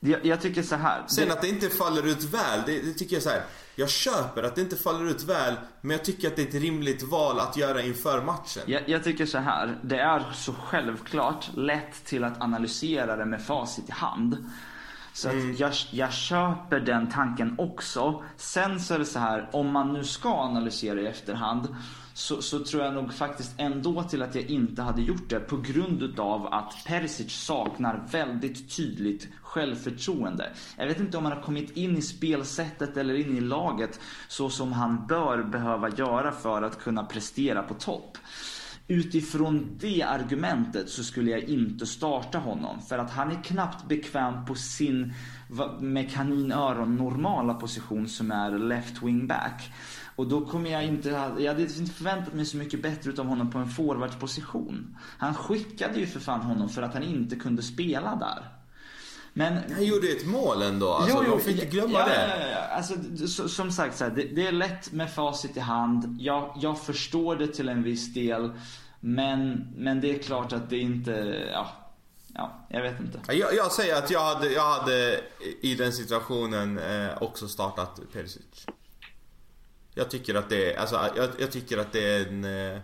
Jag, jag tycker så här. Sen det, att det inte faller ut väl, det, det tycker jag så här. Jag köper att det inte faller ut väl, men jag tycker att det är ett rimligt val att göra inför matchen. jag, jag tycker så här. Det är så självklart lätt till att analysera det med facit i hand. Så att jag, jag köper den tanken också. Sen så är det så här, om man nu ska analysera i efterhand så, så tror jag nog faktiskt ändå till att jag inte hade gjort det på grund utav att Perisic saknar väldigt tydligt självförtroende. Jag vet inte om han har kommit in i spelsättet eller in i laget så som han bör behöva göra för att kunna prestera på topp. Utifrån det argumentet så skulle jag inte starta honom. För att han är knappt bekväm på sin med kaninöron normala position som är left wing back. Och då kommer jag inte, jag hade inte förväntat mig så mycket bättre utav honom på en forwardsposition. Han skickade ju för fan honom för att han inte kunde spela där. Men Han gjorde ett mål ändå, alltså de fick inte glömma ja, det. Ja, ja. Alltså, så, som sagt, så här, det, det är lätt med facit i hand. Jag, jag förstår det till en viss del. Men, men det är klart att det inte, ja, ja jag vet inte. Jag, jag säger att jag hade, jag hade i den situationen eh, också startat Perisic. Jag tycker att det är, alltså jag, jag tycker att det är en... Eh,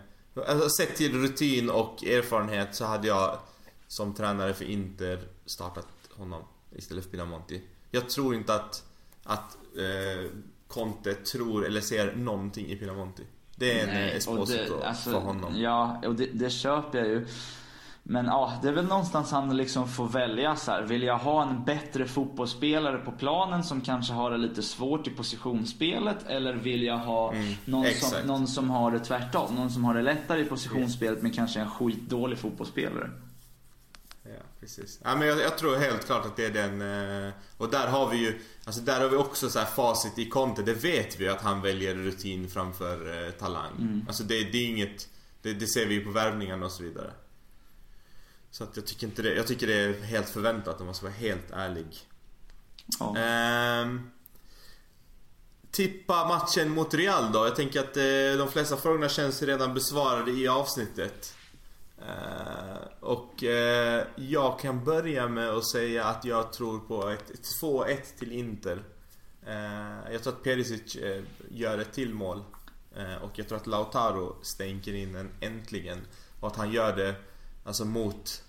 alltså sett till rutin och erfarenhet så hade jag som tränare för Inter startat honom istället för Pinamonti. Jag tror inte att, att eh, Conte tror eller ser någonting i Pinamonti. Det är en Nej, eh, Esposito det, alltså, för honom. Ja, och det, det köper jag ju. Men ja, det är väl någonstans han liksom får välja så här. Vill jag ha en bättre fotbollsspelare på planen som kanske har det lite svårt i positionsspelet? Eller vill jag ha Mm, någon, som, någon som har det tvärtom? Någon som har det lättare i positionsspelet men kanske en skitdålig fotbollsspelare? Ja, precis. Ja, men jag, jag, tror helt klart att det är den... Eh, och där har vi ju... Alltså där har vi också så här facit i Conte. Det vet vi att han väljer rutin framför eh, talang. Mm. Alltså det, det är inget... Det, det, ser vi ju på värvningarna och så vidare. Så att jag tycker inte det... Jag tycker det är helt förväntat om man ska vara helt ärlig. Ja. Ehm, tippa matchen mot Real då. Jag tänker att eh, de flesta frågorna känns redan besvarade i avsnittet. Uh, och uh, jag kan börja med att säga att jag tror på ett 2-1 till Inter. Uh, jag tror att Perisic gör ett till mål. och jag tror att Lautaro stänker in en äntligen. Och att han gör det alltså mot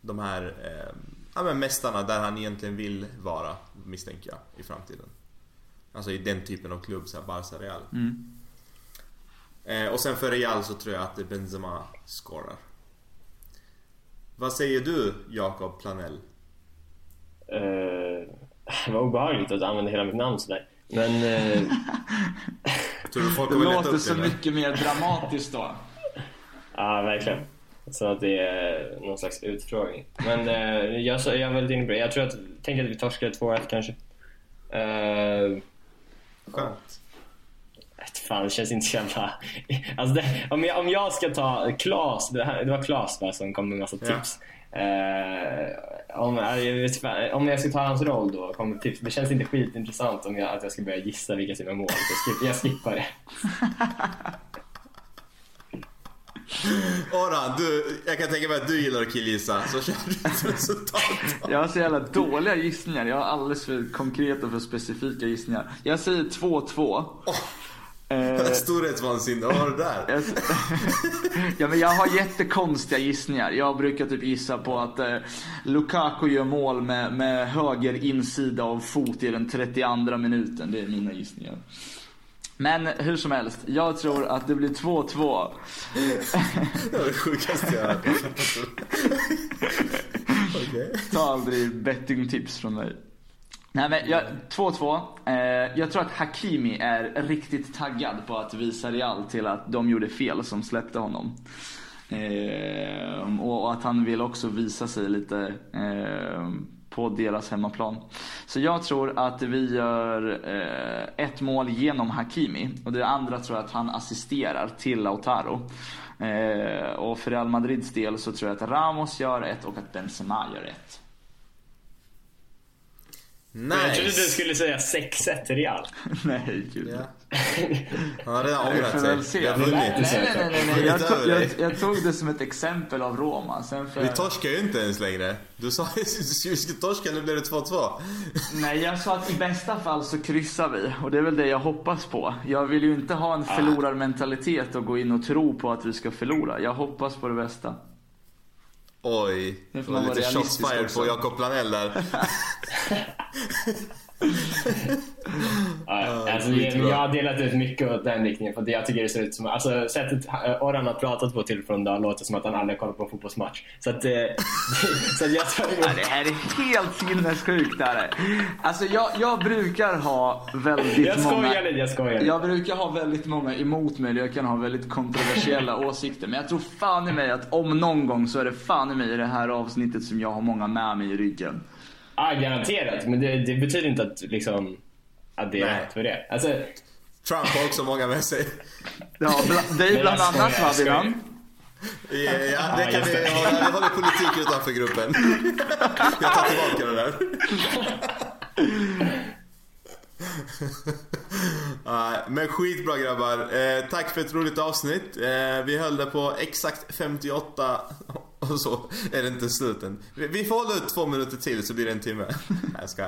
de här ja, men mästarna där han egentligen vill vara, misstänker jag, i framtiden. Alltså i den typen av klubb, såhär Barca Real. Mm. och sen för Real så tror jag att Benzema scorar. Vad säger du, Jakob Planell? Uh, <laughs> vad obehagligt att använda hela mitt namn sådär. Men... Uh... <laughs> Tror du folk det låter så mycket mer dramatiskt då. ja, verkligen. Så att det är någon slags utfrågning. Men uh, jag, jag är väldigt inne på det. Jag tror att, tänker att vi torskar 2-1 kanske. Uh, Skönt. Fan, det känns inte så jävla... Alltså det, om, jag, om jag ska ta Klas, det, här, det var Klas va, som kom med massa tips. Ja. Eh, om, jag vet, om jag ska ta hans roll då, kom tips. Det känns inte skitintressant om jag, att jag ska börja gissa vilka som är mål. Jag, skip, jag skippar det. <laughs> <laughs> Oran, du, jag kan tänka mig att du gillar att killgissa, så kör du ett resultat. Jag har så jävla dåliga gissningar. Jag har alldeles för konkreta och för specifika gissningar. Jag säger 2-2. Oh. Eh, Storhetsvansinne, vad har du där? <laughs> <laughs> ja, men jag har jättekonstiga gissningar. Jag brukar typ gissa på att eh, Lukaku gör mål med, med höger insida av fot i den 32 minuten. Det är mina gissningar. Men hur som helst, jag tror att det blir 2-2. det var det sjukaste jag hört. <laughs> okay. Ta aldrig bettingtips från mig. Nej men 2-2. Eh, jag tror att Hakimi är riktigt taggad på att visa Real till att de gjorde fel som släppte honom. Eh, och, att han vill också visa sig lite eh, på deras hemmaplan. Så jag tror att vi gör eh, ett mål genom Hakimi. Och det andra tror jag att han assisterar till Lautaro. Eh, och för Real Madrids del så tror jag att Ramos gör ett och att Benzema gör ett. Nice. Jag trodde du skulle säga 6-1 till Real. nej, gud. Ja. <laughs> Han har redan ångrat sig. Vi har vunnit. Nej, nej, nej. nej, nej. Jag, tog, jag, jag, tog det som ett exempel av Roma. Sen för... Vi torskar ju inte ens längre. Du sa att vi skulle torska, nu blir det 2-2. <laughs> nej, jag sa att i bästa fall så kryssar vi. Och det är väl det jag hoppas på. Jag vill ju inte ha en ah. förlorarmentalitet och gå in och tro på att vi ska förlora. Jag hoppas på det bästa. Oj, det var lite shots fired på Jakob Planell där. <laughs> <laughs> ja, alltså, jag, jag har delat ut mycket åt den riktningen för jag tycker det ser ut som, alltså sättet Orhan har pratat på till från dagen låter som att han aldrig kollat på en fotbollsmatch. Så att, eh, <laughs> så att jag tar ja, Det här är helt sinnessjukt. Där. Alltså jag, jag brukar ha väldigt jag många... Lite, jag skojar lite. Jag brukar ha väldigt många emot mig. Jag kan ha väldigt kontroversiella <laughs> åsikter. Men jag tror fan i mig att om någon gång så är det fan i mig i det här avsnittet som jag har många med mig i ryggen. Ah, garanterat, men det, det betyder inte att, liksom, att det är Nej. rätt för det. Alltså... Trump har också många med sig. Ja, det är bland annat va, Dylan? Ja, ja, det kan vi ha. Vi håller politik utanför gruppen. Jag tar tillbaka det där. <laughs> <laughs> men skitbra grabbar. Eh, tack för ett roligt avsnitt. Eh, vi höll det på exakt 58 <laughs> och så är det inte slut än. Vi får hålla ut två minuter till så blir det en timme. <laughs> Jag ska.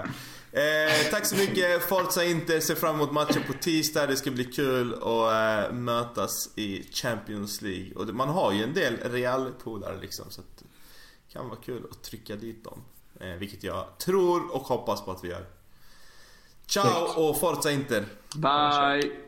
Eh, tack så mycket. Forza inte. Ser fram emot matchen på tisdag. Det ska bli kul att eh, mötas i Champions League. Och man har ju en del Real-polare liksom. Så det kan vara kul att trycka dit dem. Eh, vilket jag tror och hoppas på att vi gör. Ciao och Forza Inter! Bye!